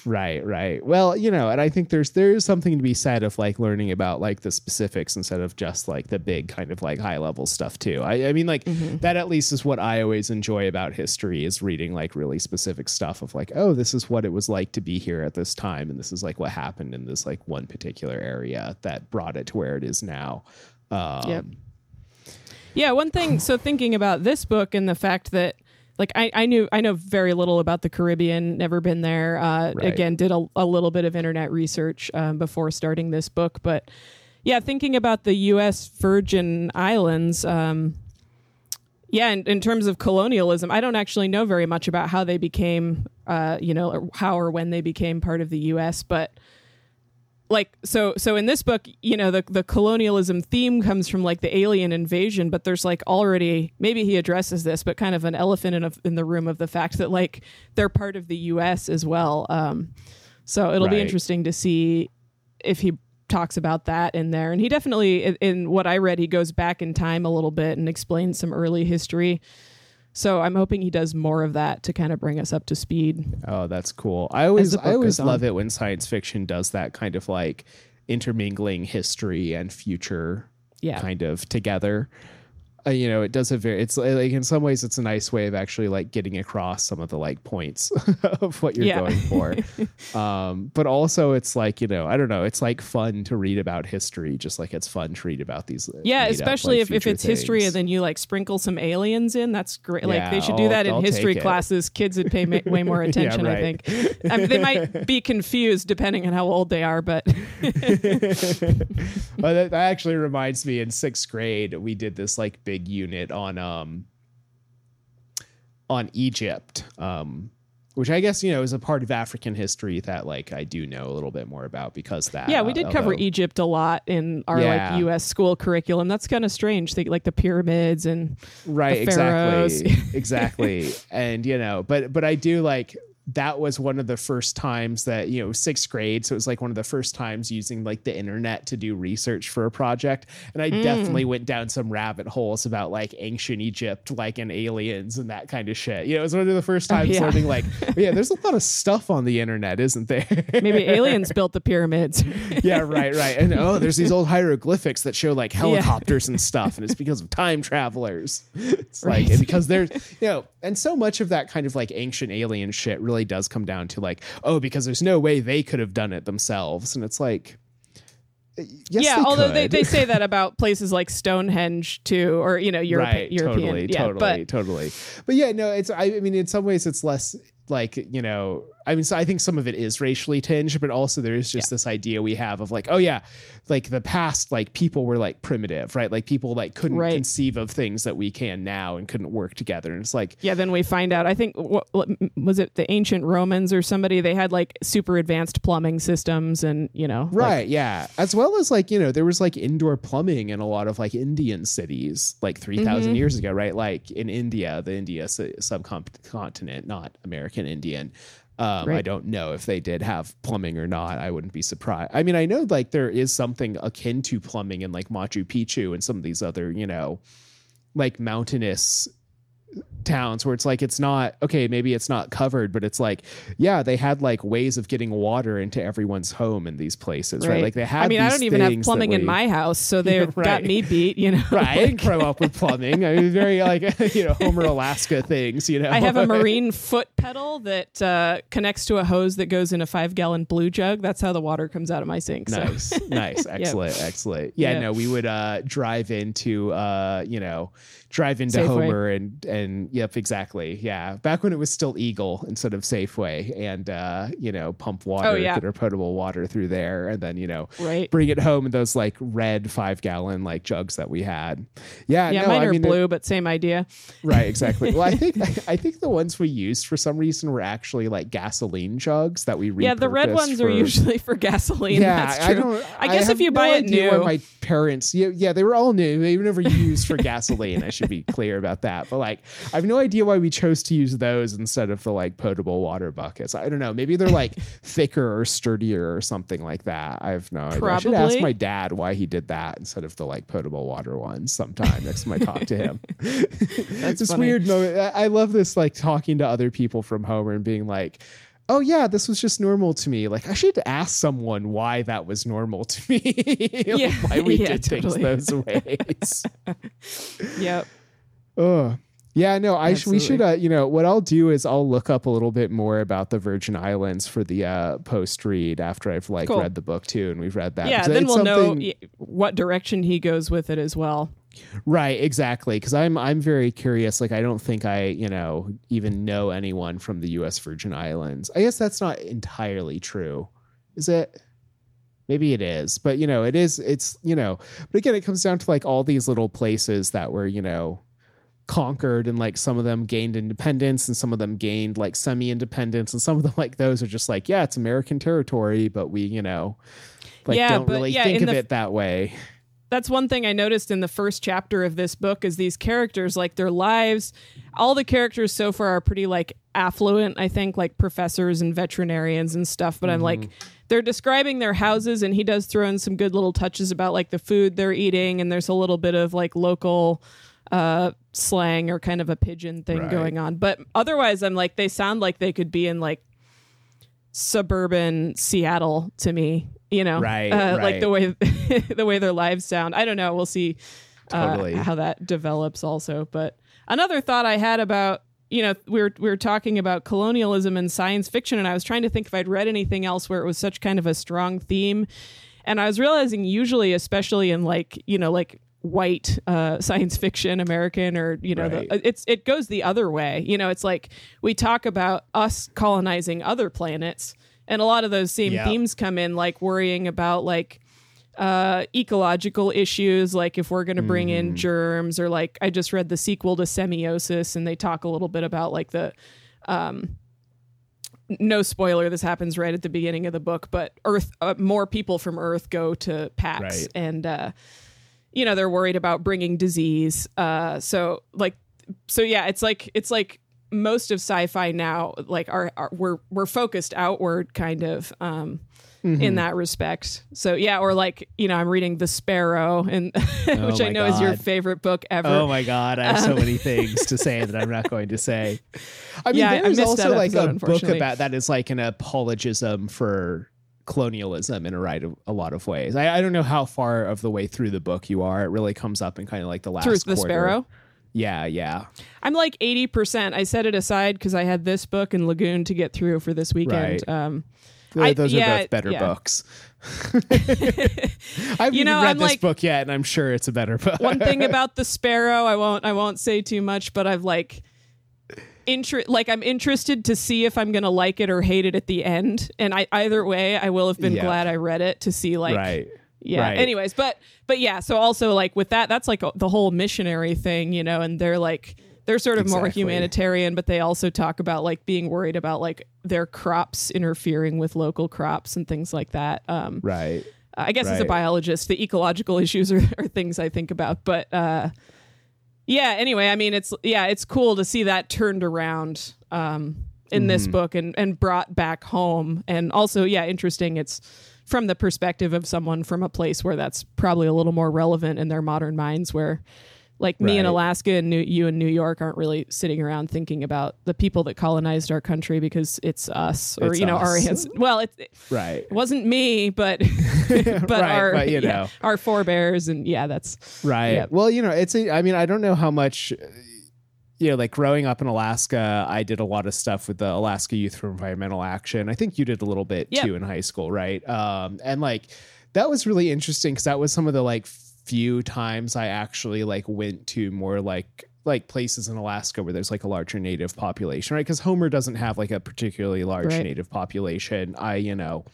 Right, right. Well, you know, and I think there's there's something to be said of like learning about like the specifics instead of just like the big kind of like high level stuff too. I, I mean, like Mm-hmm. that at least is what I always enjoy about history is reading like really specific stuff of like, oh, this is what it was like to be here at this time, and this is like what happened in this like one particular area that brought it to where it is now. Um, Yep. Yeah, one thing. So thinking about this book and the fact that, like, I, I knew I know very little about the Caribbean. Never been there. Uh, Right. Again, did a, a little bit of internet research um, before starting this book, but yeah, thinking about the U.S. Virgin Islands. Um, yeah, in, in terms of colonialism, I don't actually know very much about how they became, uh, you know, or how or when they became part of the U.S. But like so so in this book you know the the colonialism theme comes from like the alien invasion but there's like already maybe he addresses this but kind of an elephant in, a, in the room of the fact that like they're part of the US as well. Um so it'll be interesting to see if he talks about that in there. And he definitely in, in what I read he goes back in time a little bit and explains some early history so I'm hoping he does more of that to kind of bring us up to speed Oh, that's cool. I always I always on. love it when science fiction does that kind of like intermingling history and future yeah kind of together. Uh, you know, it does a very. It's like in some ways, it's a nice way of actually like getting across some of the like points of what you're Yeah. going for. um, but also, it's like you know, I don't know. It's like fun to read about history, just like it's fun to read about these. uh, Yeah, made up, especially like, if, if it's history and then you like sprinkle some aliens in. That's great. like they should do I'll- that in I'll history classes. Kids would pay ma- way more attention. I right. think. I mean, they might be confused depending on how old they are, but well, that, that actually reminds me in sixth grade we did this like big unit on um on Egypt, um, which I guess you know is a part of African history that like I do know a little bit more about because that. yeah, we uh, did cover although- Egypt a lot in our Yeah. like U.S. school curriculum. That's kind of strange. They, like the pyramids and right exactly exactly and you know but but i do like that was one of the first times that you know sixth grade so it was like one of the first times using like the internet to do research for a project and i hmm. definitely went down some rabbit holes about like ancient egypt like and aliens and that kind of shit you know it was one of the first oh, times yeah. learning like yeah there's a lot of stuff on the internet isn't there maybe aliens built the pyramids. yeah, right, right. And oh, there's these old hieroglyphics that show like helicopters and stuff, and it's because of time travelers. It's like Right. and because there's you know, and so much of that kind of like ancient alien shit really does come down to like, oh, because there's no way they could have done it themselves, and it's like. Uh, yes, yeah, they although they, they say that about places like Stonehenge too, or you know, Europe, right, European. totally, yeah, totally, but totally. But yeah, no, it's. I, I mean, in some ways, it's less like you know. I mean, so I think some of it is racially tinged, but also there is just this idea we have of like, oh yeah, like the past, like people were like primitive, right? Like people like couldn't Right. conceive of things that we can now and couldn't work together. And it's like, Yeah, then we find out. I think what, was it the ancient Romans or somebody? They had like super advanced plumbing systems, and you know, like- Right, yeah. As well as like, you know, there was like indoor plumbing in a lot of like Indian cities like 3,000 Mhm. years ago, right? Like in India, the India subcontinent, not American Indian. Um, I don't know if they did have plumbing or not. I wouldn't be surprised. I mean, I know like there is something akin to plumbing in like Machu Picchu and some of these other, you know, like mountainous towns where it's like it's not okay maybe it's not covered but it's like yeah they had like ways of getting water into everyone's home in these places right, like they had I mean, I don't even have plumbing in we- my house, so they Right. got me beat. You know, right i didn't grow up with plumbing i mean very like you know homer alaska things you know I have a marine foot pedal that uh, connects to a hose that goes in a five gallon blue jug. That's how the water comes out of my sink. So. nice nice excellent excellent yeah Yep. no we would uh drive into uh you know drive into Safeway. homer and and yep exactly yeah back when it was still eagle instead of safeway and uh you know pump water Oh, yeah. potable water through there and then you know Right. bring it home in those like red five gallon like jugs that we had yeah Yeah, no, mine I are mean, it- blue, but same idea. right exactly well i think i think the ones we used for some reason were actually like gasoline jugs that we Yeah, the red ones for- are usually for gasoline. yeah, that's I true. don't. I guess have if you no buy it new- my parents, yeah, yeah, they were all new. They were never used for gasoline. I should be clear about that. But like, I have no idea why we chose to use those instead of the like potable water buckets. I don't know. Maybe they're like thicker or sturdier or something like that. I have no idea. I should ask my dad why he did that instead of the like potable water ones. Sometime next time I talk to him. That's this funny. weird moment. I I love this like talking to other people from Homer and being like. Oh yeah, this was just normal to me. Like I should ask someone why that was normal to me. Like, Yeah, why we yeah, did things those ways. Yep. oh. Yeah, no, I sh- we should uh, you know, what I'll do is I'll look up a little bit more about the Virgin Islands for the uh post read after I've like Cool. read the book too and we've read that. Yeah, then we'll know something- y- what direction he goes with it as well. Right, exactly. Because I'm I'm very curious. Like I don't think I you know even know anyone from the U.S. Virgin Islands. I guess that's not entirely true, is it? Maybe it is, but you know it is. It's you know, but again, it comes down to like all these little places that were you know conquered and like some of them gained independence and some of them gained like semi-independence and some of them like those are just like yeah it's american territory but we you know like Yeah, don't but really yeah, think in of the- it that way. That's one thing I noticed in the first chapter of this book is these characters like their lives all the characters so far are pretty like affluent, I think, like professors and veterinarians and stuff, but I'm like mm-hmm. they're describing their houses and he does throw in some good little touches about like the food they're eating and there's a little bit of like local uh slang or kind of a pidgin thing Right. going on. But otherwise I'm like they sound like they could be in like suburban Seattle to me, you know. Right, uh, right. like the way the way their lives sound. I don't know, we'll see uh, Totally. how that develops also. But another thought I had about you know we were we were talking about colonialism and science fiction, and I was trying to think if I'd read anything else where it was such kind of a strong theme, and I was realizing usually, especially in like you know like white uh, science fiction American or you know Right. the, it's it goes the other way. You know, it's like we talk about us colonizing other planets, and a lot of those same Yeah. themes come in, like worrying about like uh, ecological issues, like if we're going to bring in germs, or like I just read the sequel to Semiosis, and they talk a little bit about like the. Um, no spoiler, this happens right at the beginning of the book, but Earth, uh, more people from Earth go to Pax, Right. and uh, you know they're worried about bringing disease. Uh, so like, so yeah, it's like it's like most of sci-fi now, like are, are we're we're focused outward, kind of. Um, Mm-hmm. in that respect. So yeah, or like you know, I'm reading The Sparrow, and Oh which I know is your favorite book ever. Oh my god, I have Um, so many things to say that I'm not going to say. I mean, Yeah, there's also like a book about that is like an apologism for colonialism in a right of, a lot of ways. I, I don't know how far of the way through the book you are. It really comes up in kind of like the last Through The. Sparrow. Yeah, yeah. I'm like 80%. I set it aside because I had this book and Lagoon to get through for this weekend. Right. Um, I- Those yeah, are both better yeah. books. I haven't You know, read I'm this like- book yet, and I'm sure it's a better book. one thing about the sparrow i won't i won't say too much but i've like inter- like I'm interested to see if I'm gonna like it or hate it at the end. And I either way, I will have been Yeah. glad I read it to see like right. yeah. Right. Anyways, but but yeah, so also like with that, that's like the whole missionary thing, you know, and they're like they're sort of more humanitarian, but they also talk about like being worried about like their crops interfering with local crops and things like that. Um, Right. I guess as a biologist, the ecological issues are, are things I think about. But uh, yeah, anyway, I mean, it's yeah, it's cool to see that turned around um, in this Mm-hmm. book and and brought back home, and also yeah, interesting. It's from the perspective of someone from a place where that's probably a little more relevant in their modern minds, where. Like me in Alaska and New, you in New York aren't really sitting around thinking about the people that colonized our country because it's us or It's you know our us. ans- well it, Right. it wasn't me but but Right, our but, you yeah, know. our forebears and yeah that's Right. Yep. Well, you know, it's a, I mean, I don't know how much you know, like growing up in Alaska, I did a lot of stuff with the Alaska Youth for Environmental Action. I think you did a little bit Yep. too in high school, right? Um and like that was really interesting cuz that was some of the like few times I actually like went to more like like places in Alaska where there's like a larger native population, right? Cuz Homer doesn't have like a particularly large Right. native population. I, you know,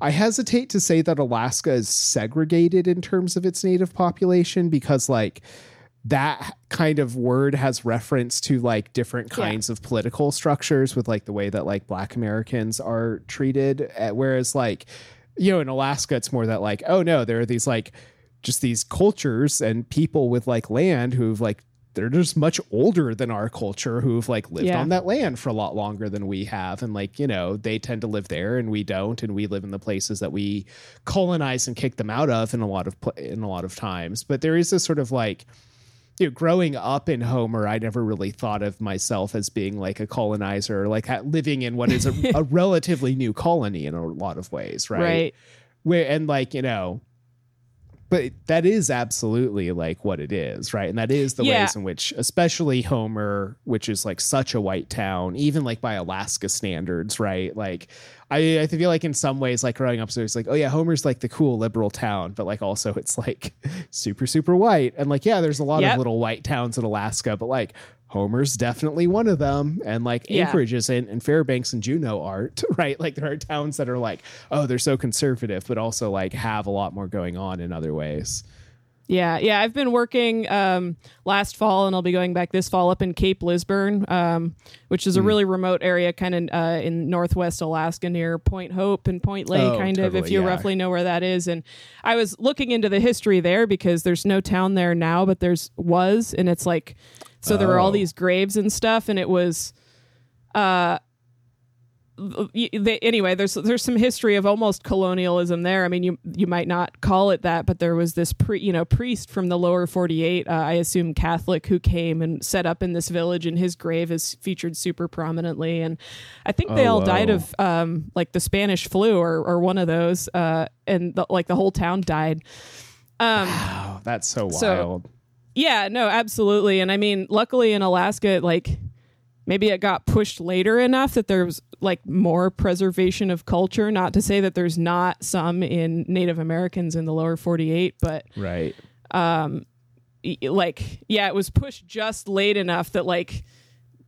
I hesitate to say that Alaska is segregated in terms of its native population because, like, that kind of word has reference to like different Yeah. kinds of political structures with like the way that like black Americans are treated. Uh, Whereas, like, you know, in Alaska, it's more that like, oh no, there are these like just these cultures and people with like land who've like they're just much older than our culture who've like lived Yeah. on that land for a lot longer than we have and like you know they tend to live there and we don't and we live in the places that we colonize and kick them out of in a lot of pla in a lot of times but there is this sort of like you know, growing up in Homer, I never really thought of myself as being like a colonizer, like living in what is a, a relatively new colony in a lot of ways, right? right where and like you know but that is absolutely like what it is right and that is the Yeah. ways in which especially homer which is like such a white town even like by alaska standards right like i i feel like in some ways like growing up so it's like oh yeah homer's like the cool liberal town but like also it's like super super white and like yeah there's a lot Yep. of little white towns in alaska but like Homer's definitely one of them, and like Yeah. Anchorage isn't, and Fairbanks and Juneau aren't, right? Like there are towns that are like, oh, they're so conservative, but also like have a lot more going on in other ways. yeah yeah i've been working um last fall and i'll be going back this fall up in cape lisburne um which is a really remote area kind of uh, in northwest alaska near point hope and point lay Oh, kind of if you yeah. roughly know where that is and i was looking into the history there because there's no town there now but there's was and it's like so there were all Oh. these graves and stuff and it was uh they, anyway, there's there's some history of almost colonialism there. I mean, you you might not call it that, but there was this pre, you know priest from the lower 48, uh, I assume Catholic, who came and set up in this village, and his grave is featured super prominently. And I think they Oh, all died wow. of um, like the Spanish flu or or one of those, uh, and the, like the whole town died. Um, Wow, that's so So- wild. Yeah, no, absolutely. And I mean, luckily in Alaska, like maybe it got pushed later enough that there was like more preservation of culture. Not to say that there's not some in Native Americans in the lower 48, but right. Um, y- like, yeah, it was pushed just late enough that like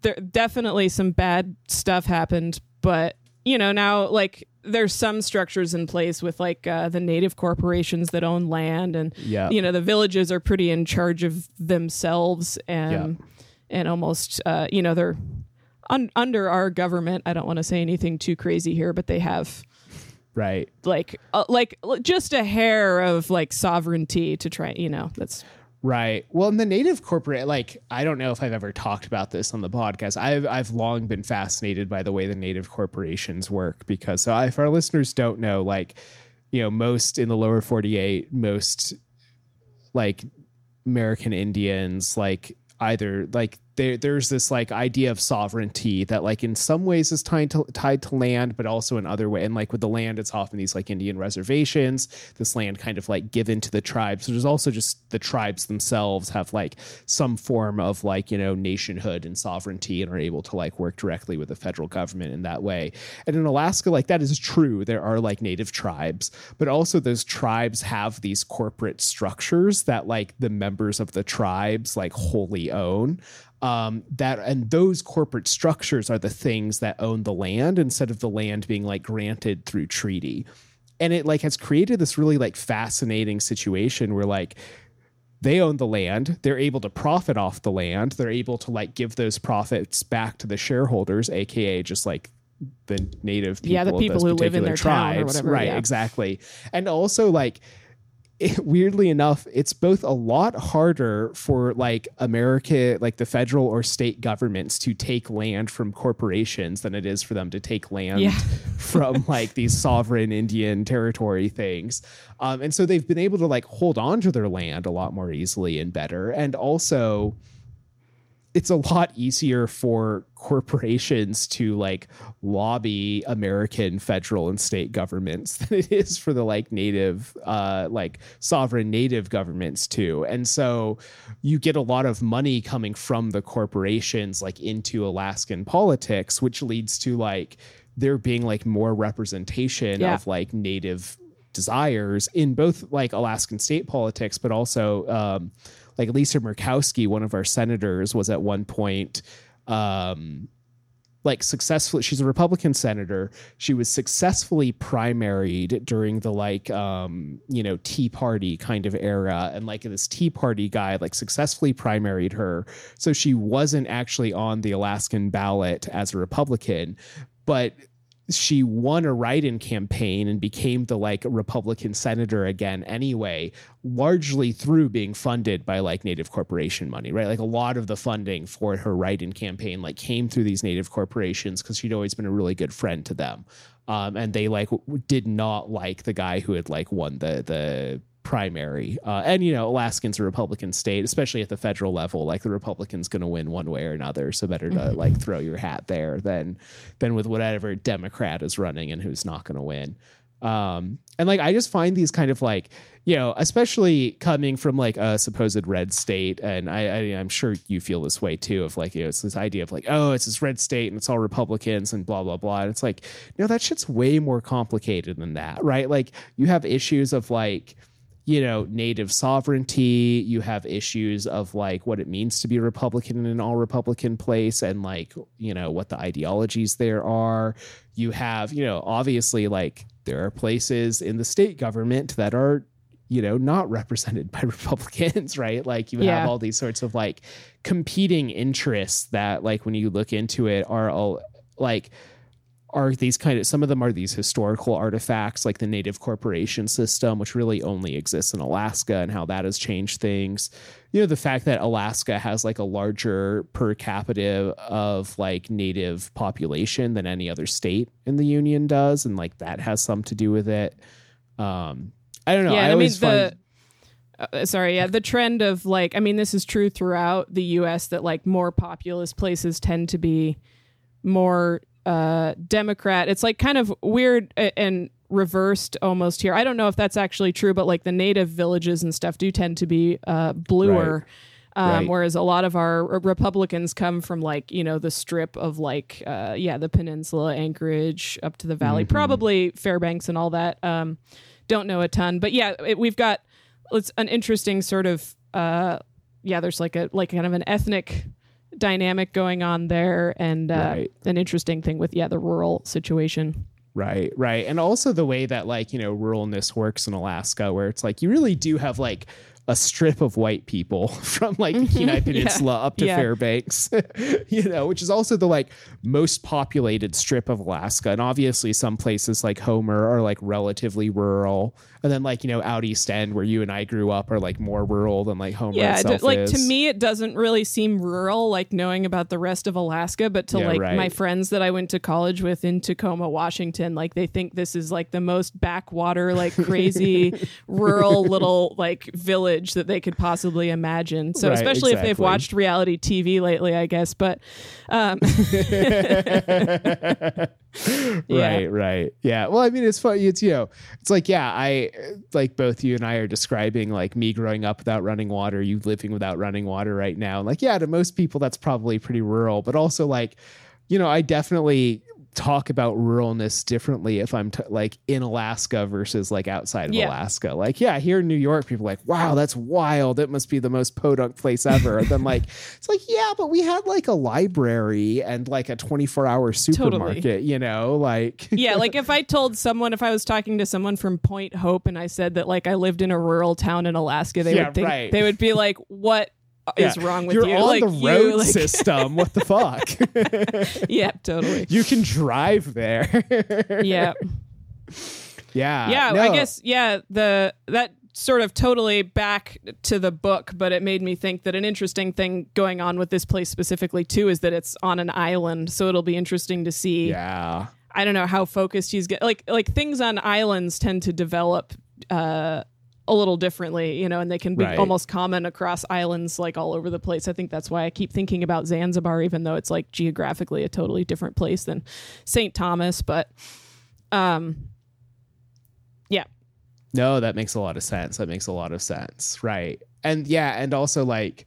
there definitely some bad stuff happened. But you know, now like there's some structures in place with like uh, the native corporations that own land and Yeah. you know the villages are pretty in charge of themselves and and almost uh, you know they're un- under our government i don't want to say anything too crazy here but they have Right. like uh, like just a hair of like sovereignty to try you know that's Right. Well, in the native corporate, like I don't know if I've ever talked about this on the podcast. I've I've long been fascinated by the way the native corporations work because so if our listeners don't know, like you know, most in the lower forty eight, most like American Indians, like either like there there's this like idea of sovereignty that like in some ways is tied to tied to land, but also in other way. And like with the land, it's often these like Indian reservations. This land kind of like given to the tribes. So there's also just the tribes themselves have like some form of like you know nationhood and sovereignty and are able to like work directly with the federal government in that way. And in Alaska, like that is true. There are like native tribes, but also those tribes have these corporate structures that like the members of the tribes like wholly own. Um, that and those corporate structures are the things that own the land instead of the land being like granted through treaty and it like has created this really like fascinating situation where like they own the land they're able to profit off the land they're able to like give those profits back to the shareholders aka just like the native people Yeah, the people who live in their town or tribes. whatever, right yeah. exactly and also like it, weirdly enough it's both a lot harder for like america like the federal or state governments to take land from corporations than it is for them to take land Yeah. from like these sovereign indian territory things um, and so they've been able to like hold on to their land a lot more easily and better and also it's a lot easier for corporations to like lobby American federal and state governments than it is for the like native uh like sovereign native governments too. And so you get a lot of money coming from the corporations like into Alaskan politics which leads to like there being like more representation Yeah. of like native desires in both like Alaskan state politics, but also um, like Lisa Murkowski, one of our senators, was at one point um, like successfully. She's a Republican senator. She was successfully primaried during the like um, you know Tea Party kind of era, and like this Tea Party guy like successfully primaried her, so she wasn't actually on the Alaskan ballot as a Republican, but she won a write-in campaign and became the like Republican senator again anyway, largely through being funded by like native corporation money, right? Like a lot of the funding for her write-in campaign like came through these native corporations because she'd always been a really good friend to them. Um, and they like w- did not like the guy who had like won the the primary. Uh, and you know, Alaskans a Republican state, especially at the federal level. Like the Republicans going to win one way or another, so better to like throw your hat there than than with whatever Democrat is running and who's not going to win. Um, and like I just find these kind of like you know, especially coming from like a supposed red state, and I, I I'm sure you feel this way too. Of like you know, it's this idea of like oh, it's this red state and it's all Republicans and blah blah blah. And it's like no, that shit's way more complicated than that, right? Like you have issues of like you know, native sovereignty. You have issues of like what it means to be Republican in an all Republican place and like, you know, what the ideologies there are. You have, you know, obviously like there are places in the state government that are, you know, not represented by Republicans, right? Like you Yeah. have all these sorts of like competing interests that, like, when you look into it, are all like, are these kind of some of them are these historical artifacts like the native corporation system which really only exists in alaska and how that has changed things you know the fact that alaska has like a larger per capita of like native population than any other state in the union does and like that has some to do with it um i don't know yeah, i I mean the. find uh, sorry, yeah, the trend of like, I mean, this is true throughout the U.S. that like more populous places tend to be more uh, Democrat. It's like kind of weird and reversed almost here. I don't know if that's actually true, but like the native villages and stuff do tend to be uh, bluer. Um, Right. Whereas a lot of our Republicans come from like you know the strip of like uh, yeah the peninsula, Anchorage up to the valley, probably Fairbanks and all that. Um, don't know a ton, but yeah, it, we've got it's an interesting sort of uh, yeah. There's like a like kind of an ethnic dynamic going on there, and uh, Right. an interesting thing with yeah the rural situation. Right, right. And also the way that like, you know, ruralness works in Alaska where it's like you really do have like a strip of white people from like the Kenai Peninsula up to Yeah. Fairbanks, you know, which is also the like most populated strip of Alaska. And obviously some places like Homer are like relatively rural. And then like, you know, out East End where you and I grew up are like more rural than like Homer Yeah, d- like is. to me, it doesn't really seem rural, like knowing about the rest of Alaska. But to Yeah, like right. my friends that I went to college with in Tacoma, Washington, like they think this is like the most backwater, like crazy rural little like village that they could possibly imagine. So Right, especially if they've watched reality TV lately, I guess. But um, Yeah. Right, right. Yeah. Well, I mean, it's funny. It's, you know, it's like, yeah, I, like both you and I are describing like me growing up without running water, you living without running water right now. Like, yeah, to most people, that's probably pretty rural, but also like, you know, I definitely talk about ruralness differently if I'm t- like in Alaska versus like outside of Yeah. Alaska. Like, yeah, here in New York, people are like, wow, that's wild. It must be the most podunk place ever. and then like, it's like, yeah, but we had like a library and like a 24 hour supermarket, you know, like, yeah, like if I told someone, if I was talking to someone from Point Hope and I said that like I lived in a rural town in Alaska, they Yeah, would think right. they would be like, "What is Yeah, wrong with You're you?" on like the you, road like- system. What the fuck? yeah, totally. you can drive there. Yeah, yeah. yeah. no. I guess yeah. The that sort of totally back to the book, but it made me think that an interesting thing going on with this place specifically too is that it's on an island, so it'll be interesting to see. Yeah. I don't know how focused he's get like like things on islands tend to develop uh a little differently, you know, and they can be Right. almost common across islands like all over the place. I think that's why I keep thinking about Zanzibar even though it's like geographically a totally different place than St. Thomas, but um yeah. No, that makes a lot of sense. That makes a lot of sense. Right. And yeah, and also like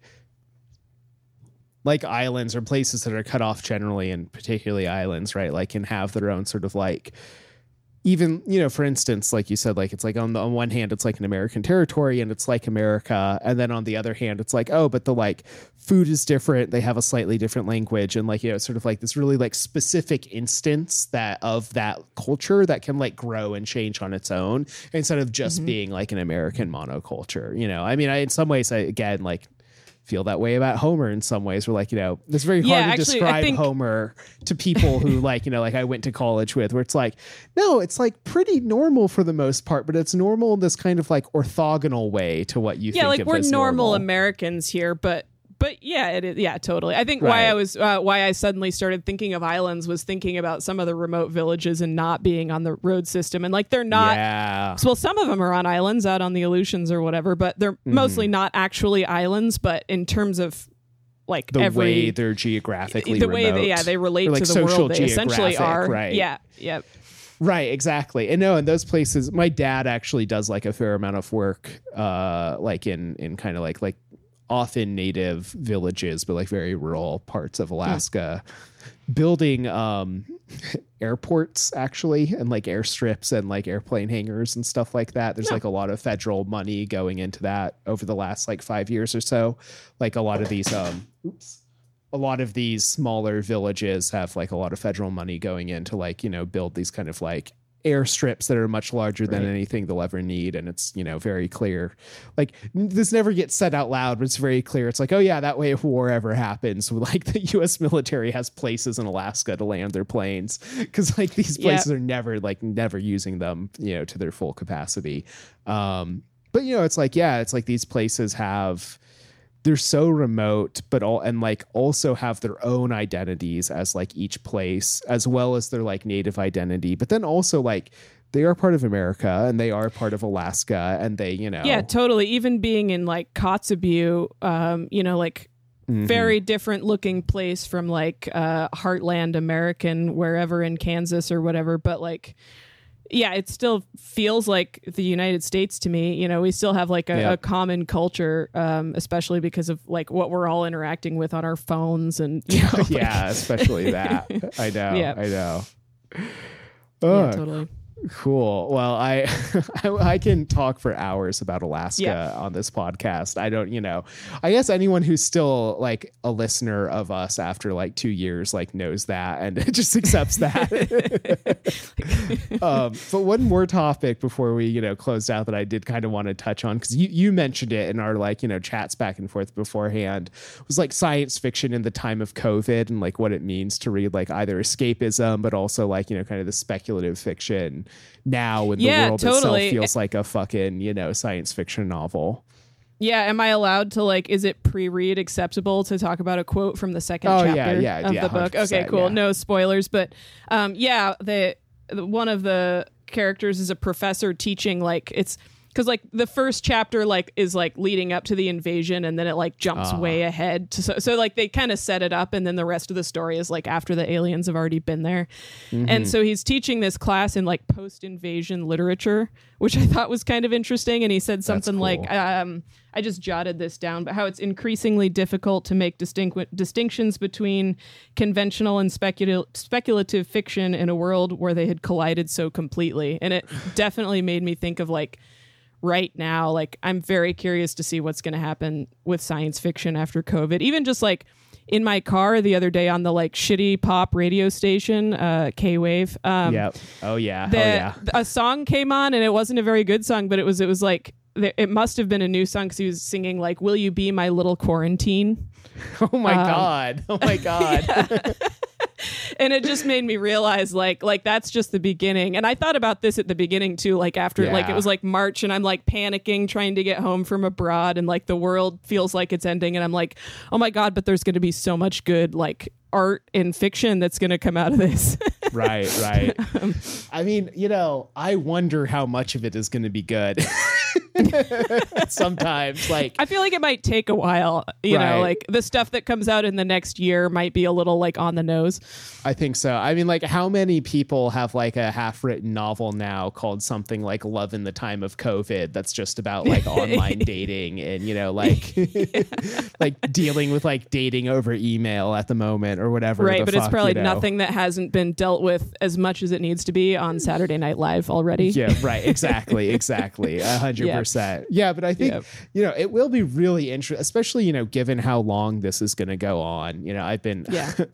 like islands or places that are cut off generally and particularly islands, right? Like can have their own sort of like even, you know, for instance, like you said, like it's like on the on one hand it's like an American territory and it's like America. And then on the other hand, it's like, oh, but the like food is different. They have a slightly different language and like, you know, it's sort of like this really like specific instance that of that culture that can like grow and change on its own instead of just Mm-hmm. being like an American monoculture. You know, I mean, I, in some ways, I again like feel that way about Homer in some ways. We're like, you know, it's very hard Yeah, to actually, describe think- Homer to people who like, you know, like I went to college with, where it's like, no, it's like pretty normal for the most part, but it's normal in this kind of like orthogonal way to what you Yeah, think like of we're as normal, normal. Americans here, but but yeah, it is, yeah, totally. I think why I was uh, why I suddenly started thinking of islands was thinking about some of the remote villages and not being on the road system, and like they're not yeah. well, some of them are on islands out on the Aleutians or whatever, but they're Mm-hmm. mostly not actually islands. But in terms of like The every way they're geographically the way remote. they, yeah they relate like, to the world, they essentially are. right. Yeah, yeah, Right, exactly. And no, in those places, my dad actually does like a fair amount of work, uh, like in in kind of like like often native villages, but like very rural parts of Alaska, building um airports actually and like airstrips and like airplane hangars and stuff like that. There's like a lot of federal money going into that over the last like five years or so. Like a lot of these um oops a lot of these smaller villages have like a lot of federal money going in to like you know build these kind of like airstrips that are much larger than anything they'll ever need and it's you know very clear. Like this never gets said out loud but it's very clear. It's like oh yeah that way if war ever happens like the US military has places in Alaska to land their planes cuz like these Yeah. places are never like never using them you know to their full capacity. Um but you know it's like yeah it's like these places have they're so remote but all and like also have their own identities as like each place as well as their like native identity but then also like they are part of america and they are part of alaska and they you know yeah, totally. Even being in like Kotzebue, um, you know, like Mhm. very different looking place from like uh, Heartland American, wherever in Kansas or whatever. But like, yeah, it still feels like the United States to me. You know, we still have like a, Yeah. a common culture, um, especially because of like what we're all interacting with on our phones and you know, like- yeah especially that i know Yeah. i know yeah, totally. Cool. Well, I, I I can talk for hours about Alaska Yeah. on this podcast. I don't, you know, I guess anyone who's still like a listener of us after like two years like knows that and just accepts that. um, but one more topic before we, you know, closed out that I did kind of want to touch on because you you mentioned it in our like you know chats back and forth beforehand was like science fiction in the time of COVID and like what it means to read like either escapism but also like you know kind of the speculative fiction now when Yeah, the world totally. itself feels like a fucking you know science fiction novel. Yeah, am I allowed to like? Is it pre-read acceptable to talk about a quote from the second Oh, chapter yeah, of yeah, the book? Okay, cool. No spoilers, but um, yeah, the one of the characters is a professor teaching like it's because like the first chapter like is like leading up to the invasion and then it like jumps Ah. way ahead to, so, so like they kind of set it up and then the rest of the story is like after the aliens have already been there Mm-hmm. and so he's teaching this class in like post-invasion literature which i thought was kind of interesting and he said something like um i just jotted this down but how it's increasingly difficult to make distinct distinctions between conventional and speculative speculative fiction in a world where they had collided so completely and it definitely made me think of like right now like i'm very curious to see what's going to happen with science fiction after covid even just like in my car the other day on the like shitty pop radio station uh k-wave um yep. Oh yeah. the, oh yeah. a song came on and it wasn't a very good song but it was it was like it must have been a new song because he was singing like will you be my little quarantine Oh my um, god. Oh my god. and it just made me realize like like that's just the beginning and i thought about this at the beginning too like after like it was like march and i'm like panicking trying to get home from abroad and like the world feels like it's ending and i'm like oh my god but there's going to be so much good like art and fiction that's going to come out of this right, right. Um, I mean, you know, I wonder how much of it is going to be good. Sometimes, like, i feel like it might take a while you Right. know like the stuff that comes out in the next year might be a little like on the nose I think so. I mean, like, how many people have like a half-written novel now called something like "Love in the Time of COVID"? That's just about like online dating and you know, like, like dealing with like dating over email at the moment or whatever. right the but it's probably you know. nothing that hasn't been dealt with as much as it needs to be on saturday night live already Yeah, right. Exactly. Exactly. A hundred Yeah. Percent. Yeah, but I think Yep. you know it will be really interesting, especially you know given how long this is going to go on. You know, I've been Yeah.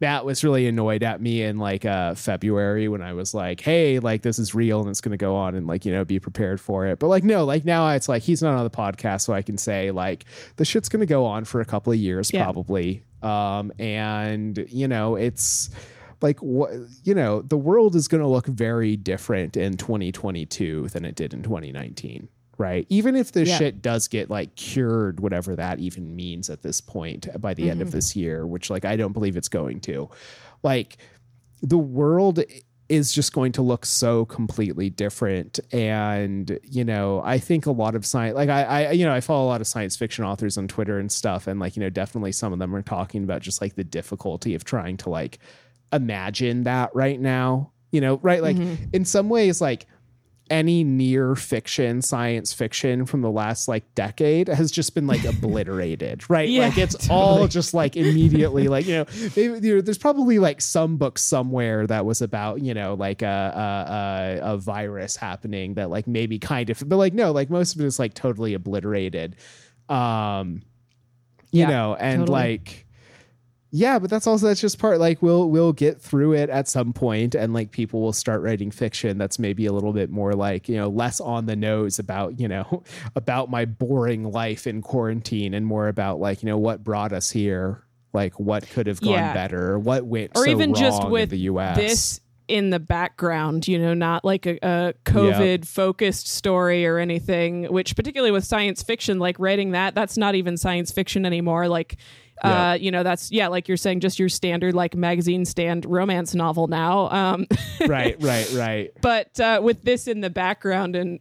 Matt was really annoyed at me in like uh February when I was like, "Hey, like this is real and it's going to go on and like, you know, be prepared for it." But like no, like now it's like he's not on the podcast so I can say like the shit's going to go on for a couple of years Yeah. probably. Um and you know, it's like what you know, the world is going to look very different in 2022 than it did in 2019. Right. Even if this Yeah. shit does get like cured, whatever that even means at this point uh, by the end of mm-hmm. this year, which like I don't believe it's going to, like the world is just going to look so completely different. And, you know, I think a lot of science, like I, I, you know, I follow a lot of science fiction authors on Twitter and stuff. And like, you know, definitely some of them are talking about just like the difficulty of trying to like imagine that right now, you know, right? Like mm-hmm. in some ways, like, any near fiction science fiction from the last like decade has just been like obliterated right? Yeah, like it's all just like immediately like you know maybe you know, there's probably like some book somewhere that was about you know like a, a a a virus happening that like maybe kind of but like no like most of it is like totally obliterated. Um you Yeah, know and totally. like yeah but that's also that's just part like we'll we'll get through it at some point and like people will start writing fiction that's maybe a little bit more like you know less on the nose about you know about my boring life in quarantine and more about like you know what brought us here like what could have gone Yeah. better what went or so even just with the us this in the background, you know, not like a, a COVID focused story or anything, which particularly with science fiction, like writing that, that's not even science fiction anymore. Like, Yeah. uh, you know, that's, yeah, like you're saying, just your standard like magazine stand romance novel now. Um, right right right but uh, with this in the background and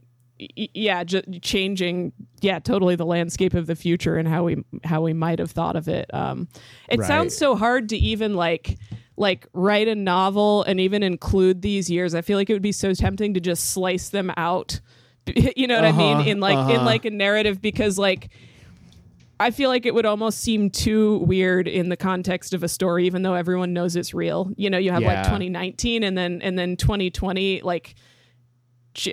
yeah, ju- changing, yeah, totally the landscape of the future and how we how we might have thought of it. Um, it Right. sounds so hard to even like like write a novel and even include these years. I feel like it would be so tempting to just slice them out. You know what I mean? Uh-huh, In like in uh-huh. like a narrative because like. I feel like it would almost seem too weird in the context of a story, even though everyone knows it's real. You know, you have like 2019 and then and then 2020, like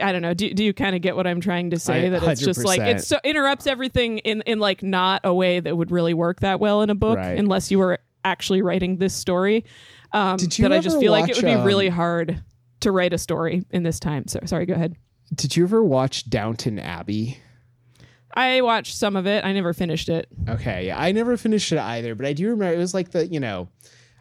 I don't know. Do, do you kind of get what I'm trying to say? I- that it's just like it so interrupts everything in in like not a way that would really work that well in a book, Right. unless you were actually writing this story. Um, Did you that I just feel like it would be um, really hard to write a story in this time. So sorry, go ahead. did you ever watch downton abbey I watched some of it. I never finished it. Okay, yeah, I never finished it either, but I do remember it was like the you know,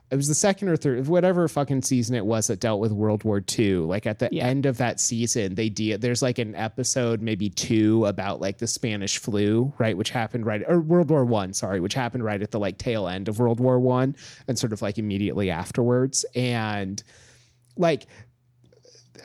it was the second or third, whatever fucking season it was that dealt with World War II. Like at the Yeah. end of that season, they de- there's like an episode, maybe two, about like the Spanish flu, right, which happened right or World War One, sorry, which happened right at the like tail end of World War One, and sort of like immediately afterwards, and like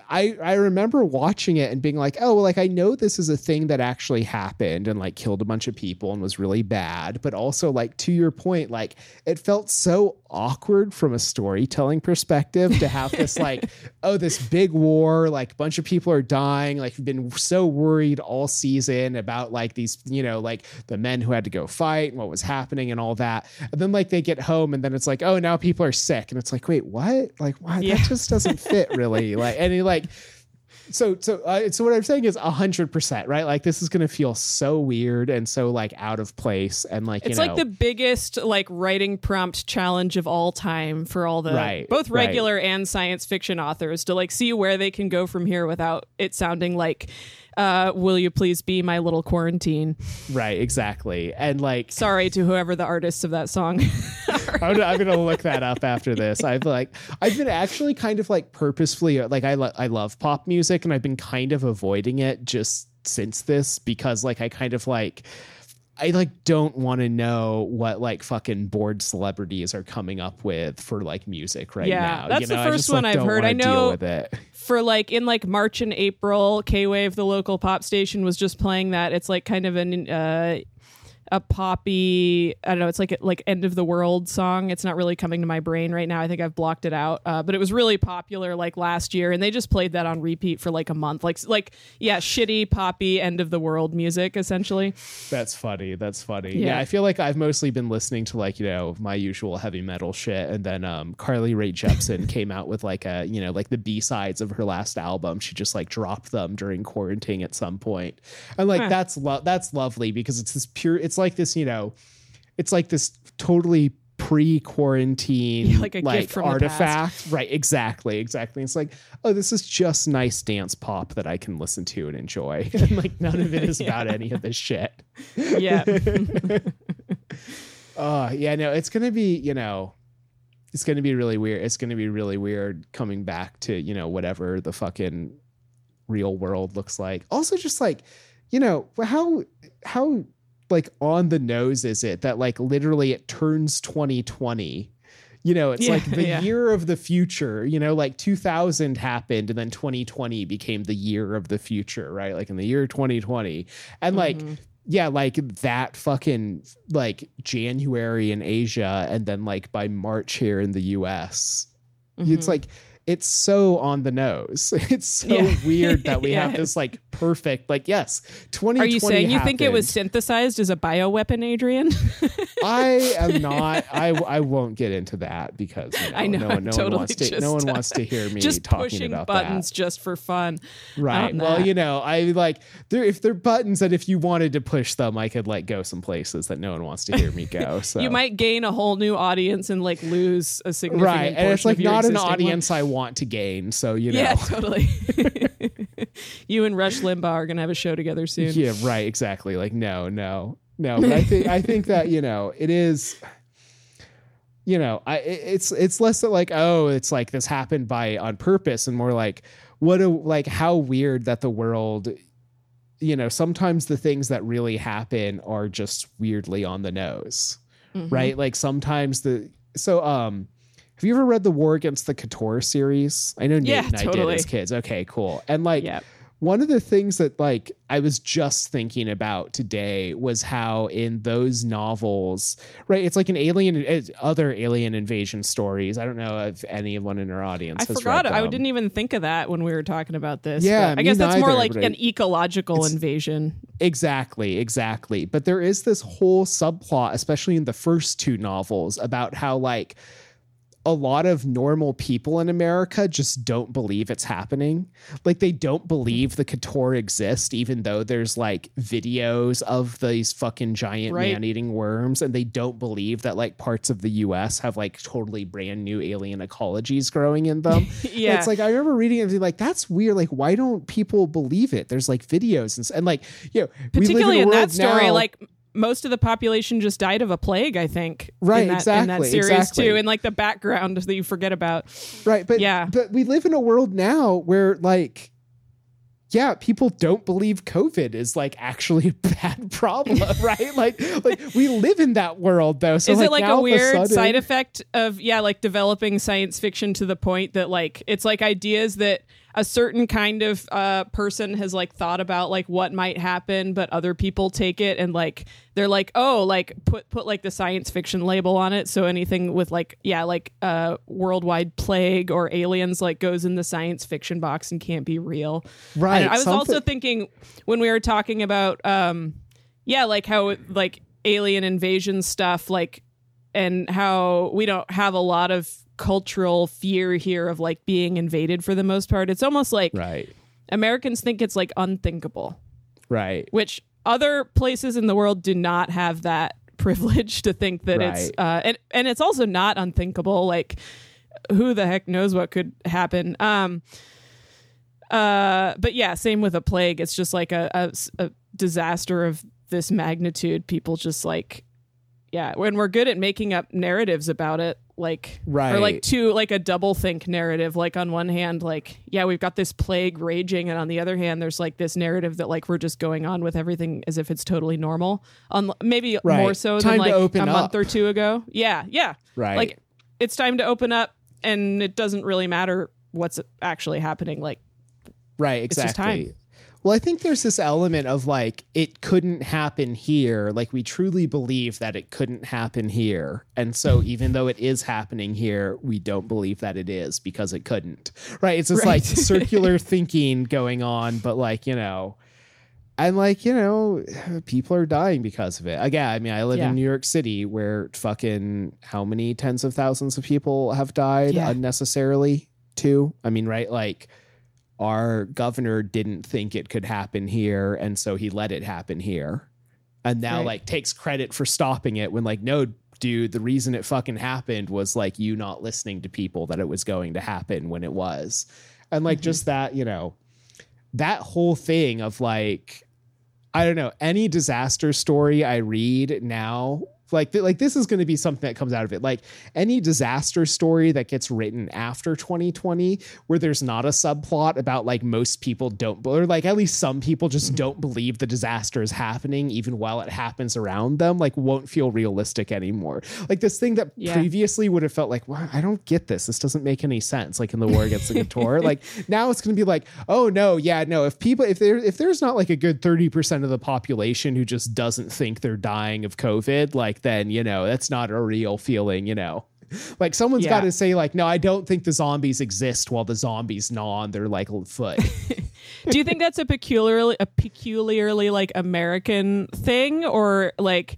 I I remember watching it and being like, oh, well, like I know this is a thing that actually happened and like killed a bunch of people and was really bad, but also like to your point, like it felt so awkward from a storytelling perspective to have this like, oh, this big war, like a bunch of people are dying, like we've been so worried all season about like these, you know, like the men who had to go fight and what was happening and all that, and then like they get home and then it's like, oh, now people are sick, and it's like, wait, what? Like, why? Yeah. That just doesn't fit really. Like, and he like so so uh, so what i'm saying is 100% right like this is going to feel so weird and so like out of place and like It's you know like the biggest like writing prompt challenge of all time for all the Right, both right. regular and science fiction authors to like see where they can go from here without it sounding like uh will you please be my little quarantine. right exactly and like Sorry to whoever the artists of that song. I'm, gonna- I'm gonna look that up after this i've like i've been actually kind of like purposefully like i, lo- I love pop music and i've been kind of avoiding it just since this because like i kind of like I like don't want to know what like fucking bored celebrities are coming up with for like music right Yeah, now. that's you the know? I first just, like, one I've heard. I know- deal with it. for like in like March and April, K Wave, the local pop station, was just playing that. It's like kind of an uh, a poppy. I don't know. It's like a, like end of the world song. It's not really coming to my brain right now. I think I've blocked it out. Uh, but it was really popular like last year, and they just played that on repeat for like a month. Like like yeah, shitty poppy end of the world music essentially. That's funny. That's funny. Yeah. Yeah. I feel like I've mostly been listening to like, you know, my usual heavy metal shit. And then um Carly Rae Jepsen came out with like a, you know, like the B sides of her last album. She just like dropped them during quarantine at some. And like Huh. that's lo- that's lovely because it's this pure it's like this, you know, it's like this totally pre-quarantine Yeah, like a gift from the artifact. Right exactly exactly. It's like oh this is just nice dance pop that i can listen to and enjoy. And like none of it is about any of this shit. Yeah, Oh, yeah, no, it's to be, you know, it's to be really weird. It's to be really weird coming back to, you know, whatever the fucking real world looks like. Also just like, you know, how how like on the nose is it that like literally it turns 2020 you know it's Yeah, like the yeah. year of the future you know like 2000 happened and then 2020 became the year of the future right like in the year 2020 and like Mhm. yeah like that fucking like january in asia and then like by march here in the us it's Mhm. like it's so on the nose it's so Yeah. weird that we have this like perfect like yes 2020 Are you saying you think it was synthesized as a bioweapon, Adrian? I am not. I I won't get into that because you know, I know, no, one, no totally one wants to. just, no one wants to hear me just talking pushing about buttons just for fun. Right. Well, that. you know, I like there if they're buttons that if you wanted to push them, I could like go some places that no one wants to hear me go. So You might gain a whole new audience and like lose a significant right, and it's like not an existing one. audience I want to gain. So you know. Yeah, totally. you and Rush Limbaugh are gonna have a show together soon. Yeah, right, exactly. Like no, no, no. But I think I think that you know it is. You know, I it's it's less that like oh it's like this happened by on purpose and more like what a like how weird that the world. You know, sometimes the things that really happen are just weirdly on the nose, Mhm. right? Like sometimes the so um. Have you ever read the War Against the Chtorr series? I know Nate Yeah, and I totally. did as kids. Okay, cool. And like, Yeah. one of the things that like I was just thinking about today was how in those novels, right? It's like an alien, other alien invasion stories. I don't know if anyone in our audience I forgot. I didn't even think of that when we were talking about this. Yeah, I guess that's more like an ecological invasion. Exactly, exactly. But there is this whole subplot, especially in the first two novels, about how like a lot of normal people in America just don't believe it's happening. Like they don't believe the Chtorr exist, even though there's like videos of these fucking giant Right. man-eating worms, and they don't believe that like parts of the US have like totally brand new alien ecologies growing in them. Yeah. It's like I remember reading it and being like, that's weird. Like, why don't people believe it? There's like videos and, and like, you know, we live Particularly in, in, that story, now- like most of the population just died of a plague. I think. Right, In that, In that exactly, series exactly. too, and like the background that you forget about. right, but Yeah. but we live in a world now where like, yeah, people don't believe COVID is like actually a bad problem, right? Like, like we live in that world though. So Is like, it like a weird sudden- side effect of yeah, like developing science fiction to the point that like it's like ideas that a certain kind of uh, person has like thought about like what might happen, but other people take it and like they're like, oh, like put put like the science fiction label on it. So anything with like yeah, like uh, worldwide plague or aliens like goes in the science fiction box and can't be real. Right. And I was something- also thinking when we were talking about um, yeah, like how like alien invasion stuff, like and how we don't have a lot of cultural fear here of like being invaded for the most part. It's almost like right. Americans think it's like unthinkable, Right. which other places in the world do not have that privilege to think that it's uh and and it's also not unthinkable like who the heck knows what could happen um uh but yeah same with a plague it's just like a, a, a disaster of this magnitude people just like yeah when we're good at making up narratives about it like right. or like two like a double think narrative like on one hand like yeah we've got this plague raging and on the other hand there's like this narrative that like we're just going on with everything as if it's totally normal on maybe Right. more so Time than like a month up. or two ago yeah yeah Right. like it's time to open up and it doesn't really matter what's actually happening like Right, exactly. Well, I think there's this element of like it couldn't happen here. Like we truly believe that it couldn't happen here. And so even though it is happening here, we don't believe that it is because it couldn't. Right? It's just Right. like circular thinking going on, but like, you know, and like, you know, people are dying because of it. Again, I mean, I live Yeah. in New York City where fucking how many tens of thousands of people have died Yeah. unnecessarily too? I mean, right? Like our governor didn't think it could happen here and so he let it happen here. And now Right. like takes credit for stopping it when like no dude the reason it fucking happened was like you not listening to people that it was going to happen when it was. And like mm-hmm. just that you know that whole thing of like i don't know any disaster story i read now like th- like this is going to be something that comes out of it. Like any disaster story that gets written after 2020 where there's not a subplot about like most people don't or like at least some people just mm-hmm. don't believe the disaster is happening even while it happens around them like won't feel realistic anymore. Like this thing that Yeah. previously would have felt like well, i don't get this. This doesn't make any sense like in the war against the Chtorr like now it's going to be like oh no yeah no if people if there if there's not like a good 30% of the population who just doesn't think they're dying of covid like then you know that's not a real feeling you know like someone's Yeah. got to say like no i don't think the zombies exist while the zombies gnaw on their like foot do you think that's a peculiarly a peculiarly like american thing or like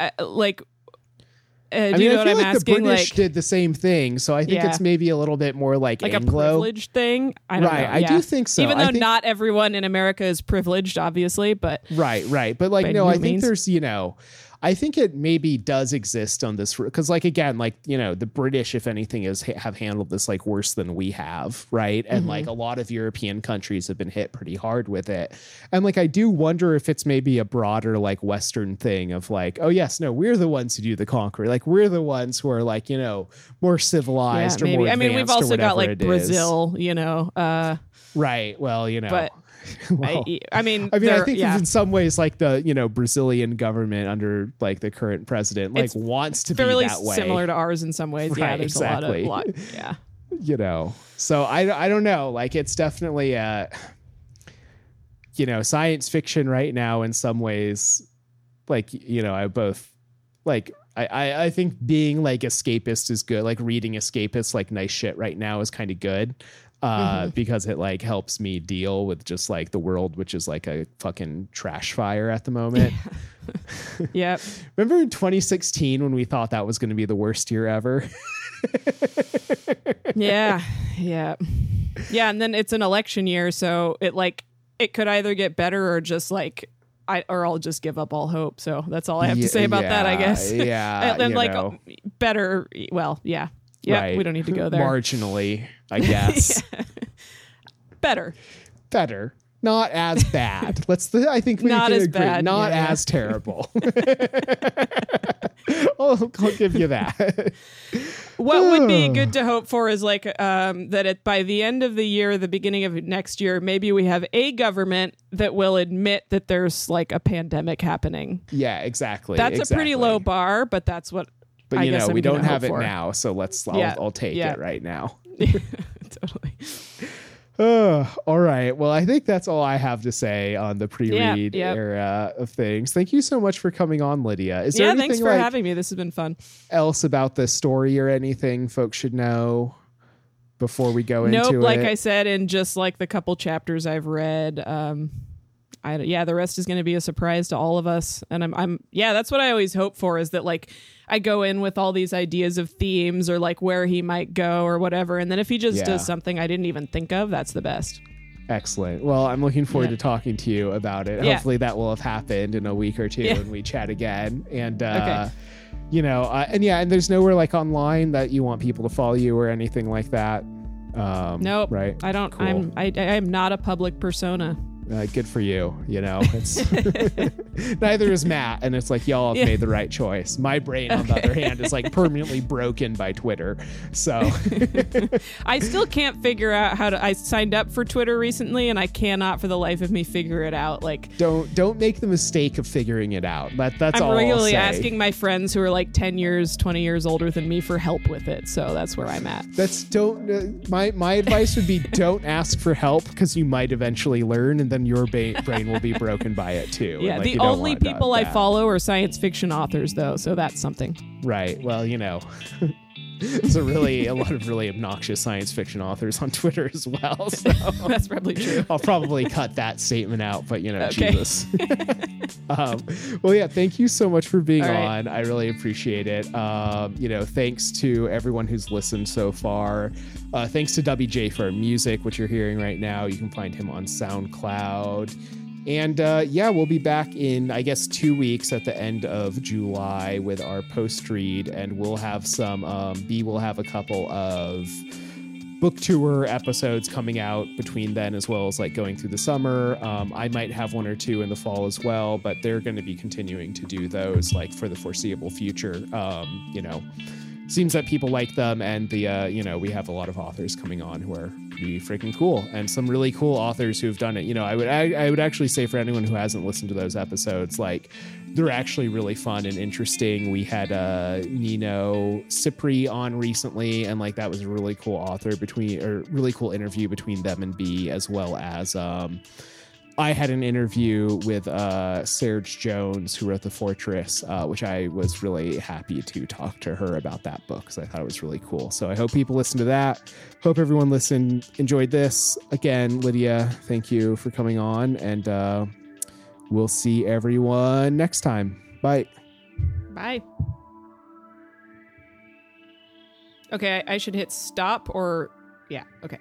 uh, like uh, do i mean you know i what feel i'm like the british like did the same thing so i think Yeah. it's maybe a little bit more like, like a anglo privileged thing i don't Right, I do think so. even though think- not everyone in america is privileged obviously but Right, right. But like, no, no I think there's, you know, I think it maybe does exist on this because, like, again, like you know, the British, if anything, is have handled this like worse than we have, right? And Mm-hmm. like a lot of European countries have been hit pretty hard with it. And like, I do wonder if it's maybe a broader like Western thing of like, oh yes, no, we're the ones who do the conquering. Like, we're the ones who are like, you know, more yeah, civilized or maybe more. i mean we've also got like it is. brazil you know uh right? Well, you know, but well, I, I mean I mean, I think yeah. in some ways, like the you know Brazilian government under like the current president, like It's wants to fairly be that way. similar to ours in some ways. yeah, there's exactly. a lot of lot. Yeah, you know, so I I don't know. Like it's definitely uh you know science fiction right now in some ways. Like you know, I both like. I, I, I think being like escapist is good. Like reading escapist, like nice shit right now is kind of good. Uh, Mm-hmm. because it like helps me deal with just like the world, which is like a fucking trash fire at the moment. yep. Remember in 2016 when we thought that was going to be the worst year ever? yeah, yeah, yeah. And then it's an election year, so it like it could either get better or just like I or I'll just give up all hope. So that's all I have to say about that, I guess. yeah, and like know. better. Well, yeah, yeah. Right. We don't need to go there. Marginally, I guess. better. Better. Not as bad. Let's. Th- I think we Not can as agree. bad, Not yeah, as terrible. I'll, I'll give you that. What would be good to hope for is like um, that at, by the end of the year, the beginning of next year, maybe we have a government that will admit that there's like a pandemic happening. yeah, exactly. That's a pretty low bar, but that's what But you guess know, we don't have it for. now, so let's. I'll, Yeah, I'll take yeah. it right now. totally. Uh, all right. Well, I think that's all I have to say on the pre-read Yeah, yep. era of things. Thank you so much for coming on, Lydia. Is there yeah, anything thanks for like, having me. This has been fun. else about the story or anything folks should know before we go Nope, into like it? Like I said, in just like the couple chapters I've read, um, I yeah, the rest is going to be a surprise to all of us, and I'm I'm yeah, that's what I always hope for is that like I go in with all these ideas of themes or like where he might go or whatever, and then if he just Yeah. does something I didn't even think of, that's the best. Excellent. Well, I'm looking forward Yeah. to talking to you about it. Yeah. Hopefully, that will have happened in a week or two Yeah. when we chat again. And, uh, Okay. you know, uh, and yeah, and there's nowhere like online that you want people to follow you or anything like that. Um, Nope, Right. I don't. Cool. I'm I I am not a public persona. Uh, good for you. You know, it's neither is Matt, and it's like y'all have Yeah. made the right choice. My brain, on the other hand, is like permanently broken by Twitter. So I still can't figure out how to. I signed up for Twitter recently, and I cannot for the life of me figure it out. Like don't don't make the mistake of figuring it out. That that's I'm all. I'll regularly asking my friends who are like 10 years, 20 years older than me for help with it. So that's where I'm at. That's don't. Uh, my my advice would be don't ask for help because you might eventually learn, and then your ba- brain will be broken by it too. Yeah, like, the only that- people I that. follow are science fiction authors, though, so that's something. Right. Well, you know. There's a really a lot of really obnoxious science fiction authors on Twitter as well. So that's probably true. I'll probably cut that statement out, but you know, Okay. Jesus. um, well, yeah, thank you so much for being right. on. I really appreciate it. Um, you know, thanks to everyone who's listened so far. Uh, thanks to WJ for our music, which you're hearing right now. You can find him on SoundCloud. And uh, yeah, we'll be back in, I guess, two weeks at the end of July with our post read, and we'll have some. Um, B will have a couple of book tour episodes coming out between then, as well as like going through the summer. Um, I might have one or two in the fall as well, but they're going to be continuing to do those like for the foreseeable future. Um, you know, seems that people like them, and the uh, you know we have a lot of authors coming on who are pretty freaking cool, and some really cool authors who've done it. You know, I would I, I would actually say for anyone who hasn't listened to those episodes, like they're actually really fun and interesting. We had uh, Nino Cipri on recently, and like that was a really cool author between or really cool interview between them and B, as well as um, I had an interview with uh, S.A. Jones, who wrote The Fortress, uh, which I was really happy to talk to her about that book because I thought it was really cool. So I hope people listen to that. Hope everyone listened, enjoyed this. Again, Lydia, thank you for coming on, and uh, we'll see everyone next time. Bye. Bye. Okay, I I should hit stop or. Yeah, okay.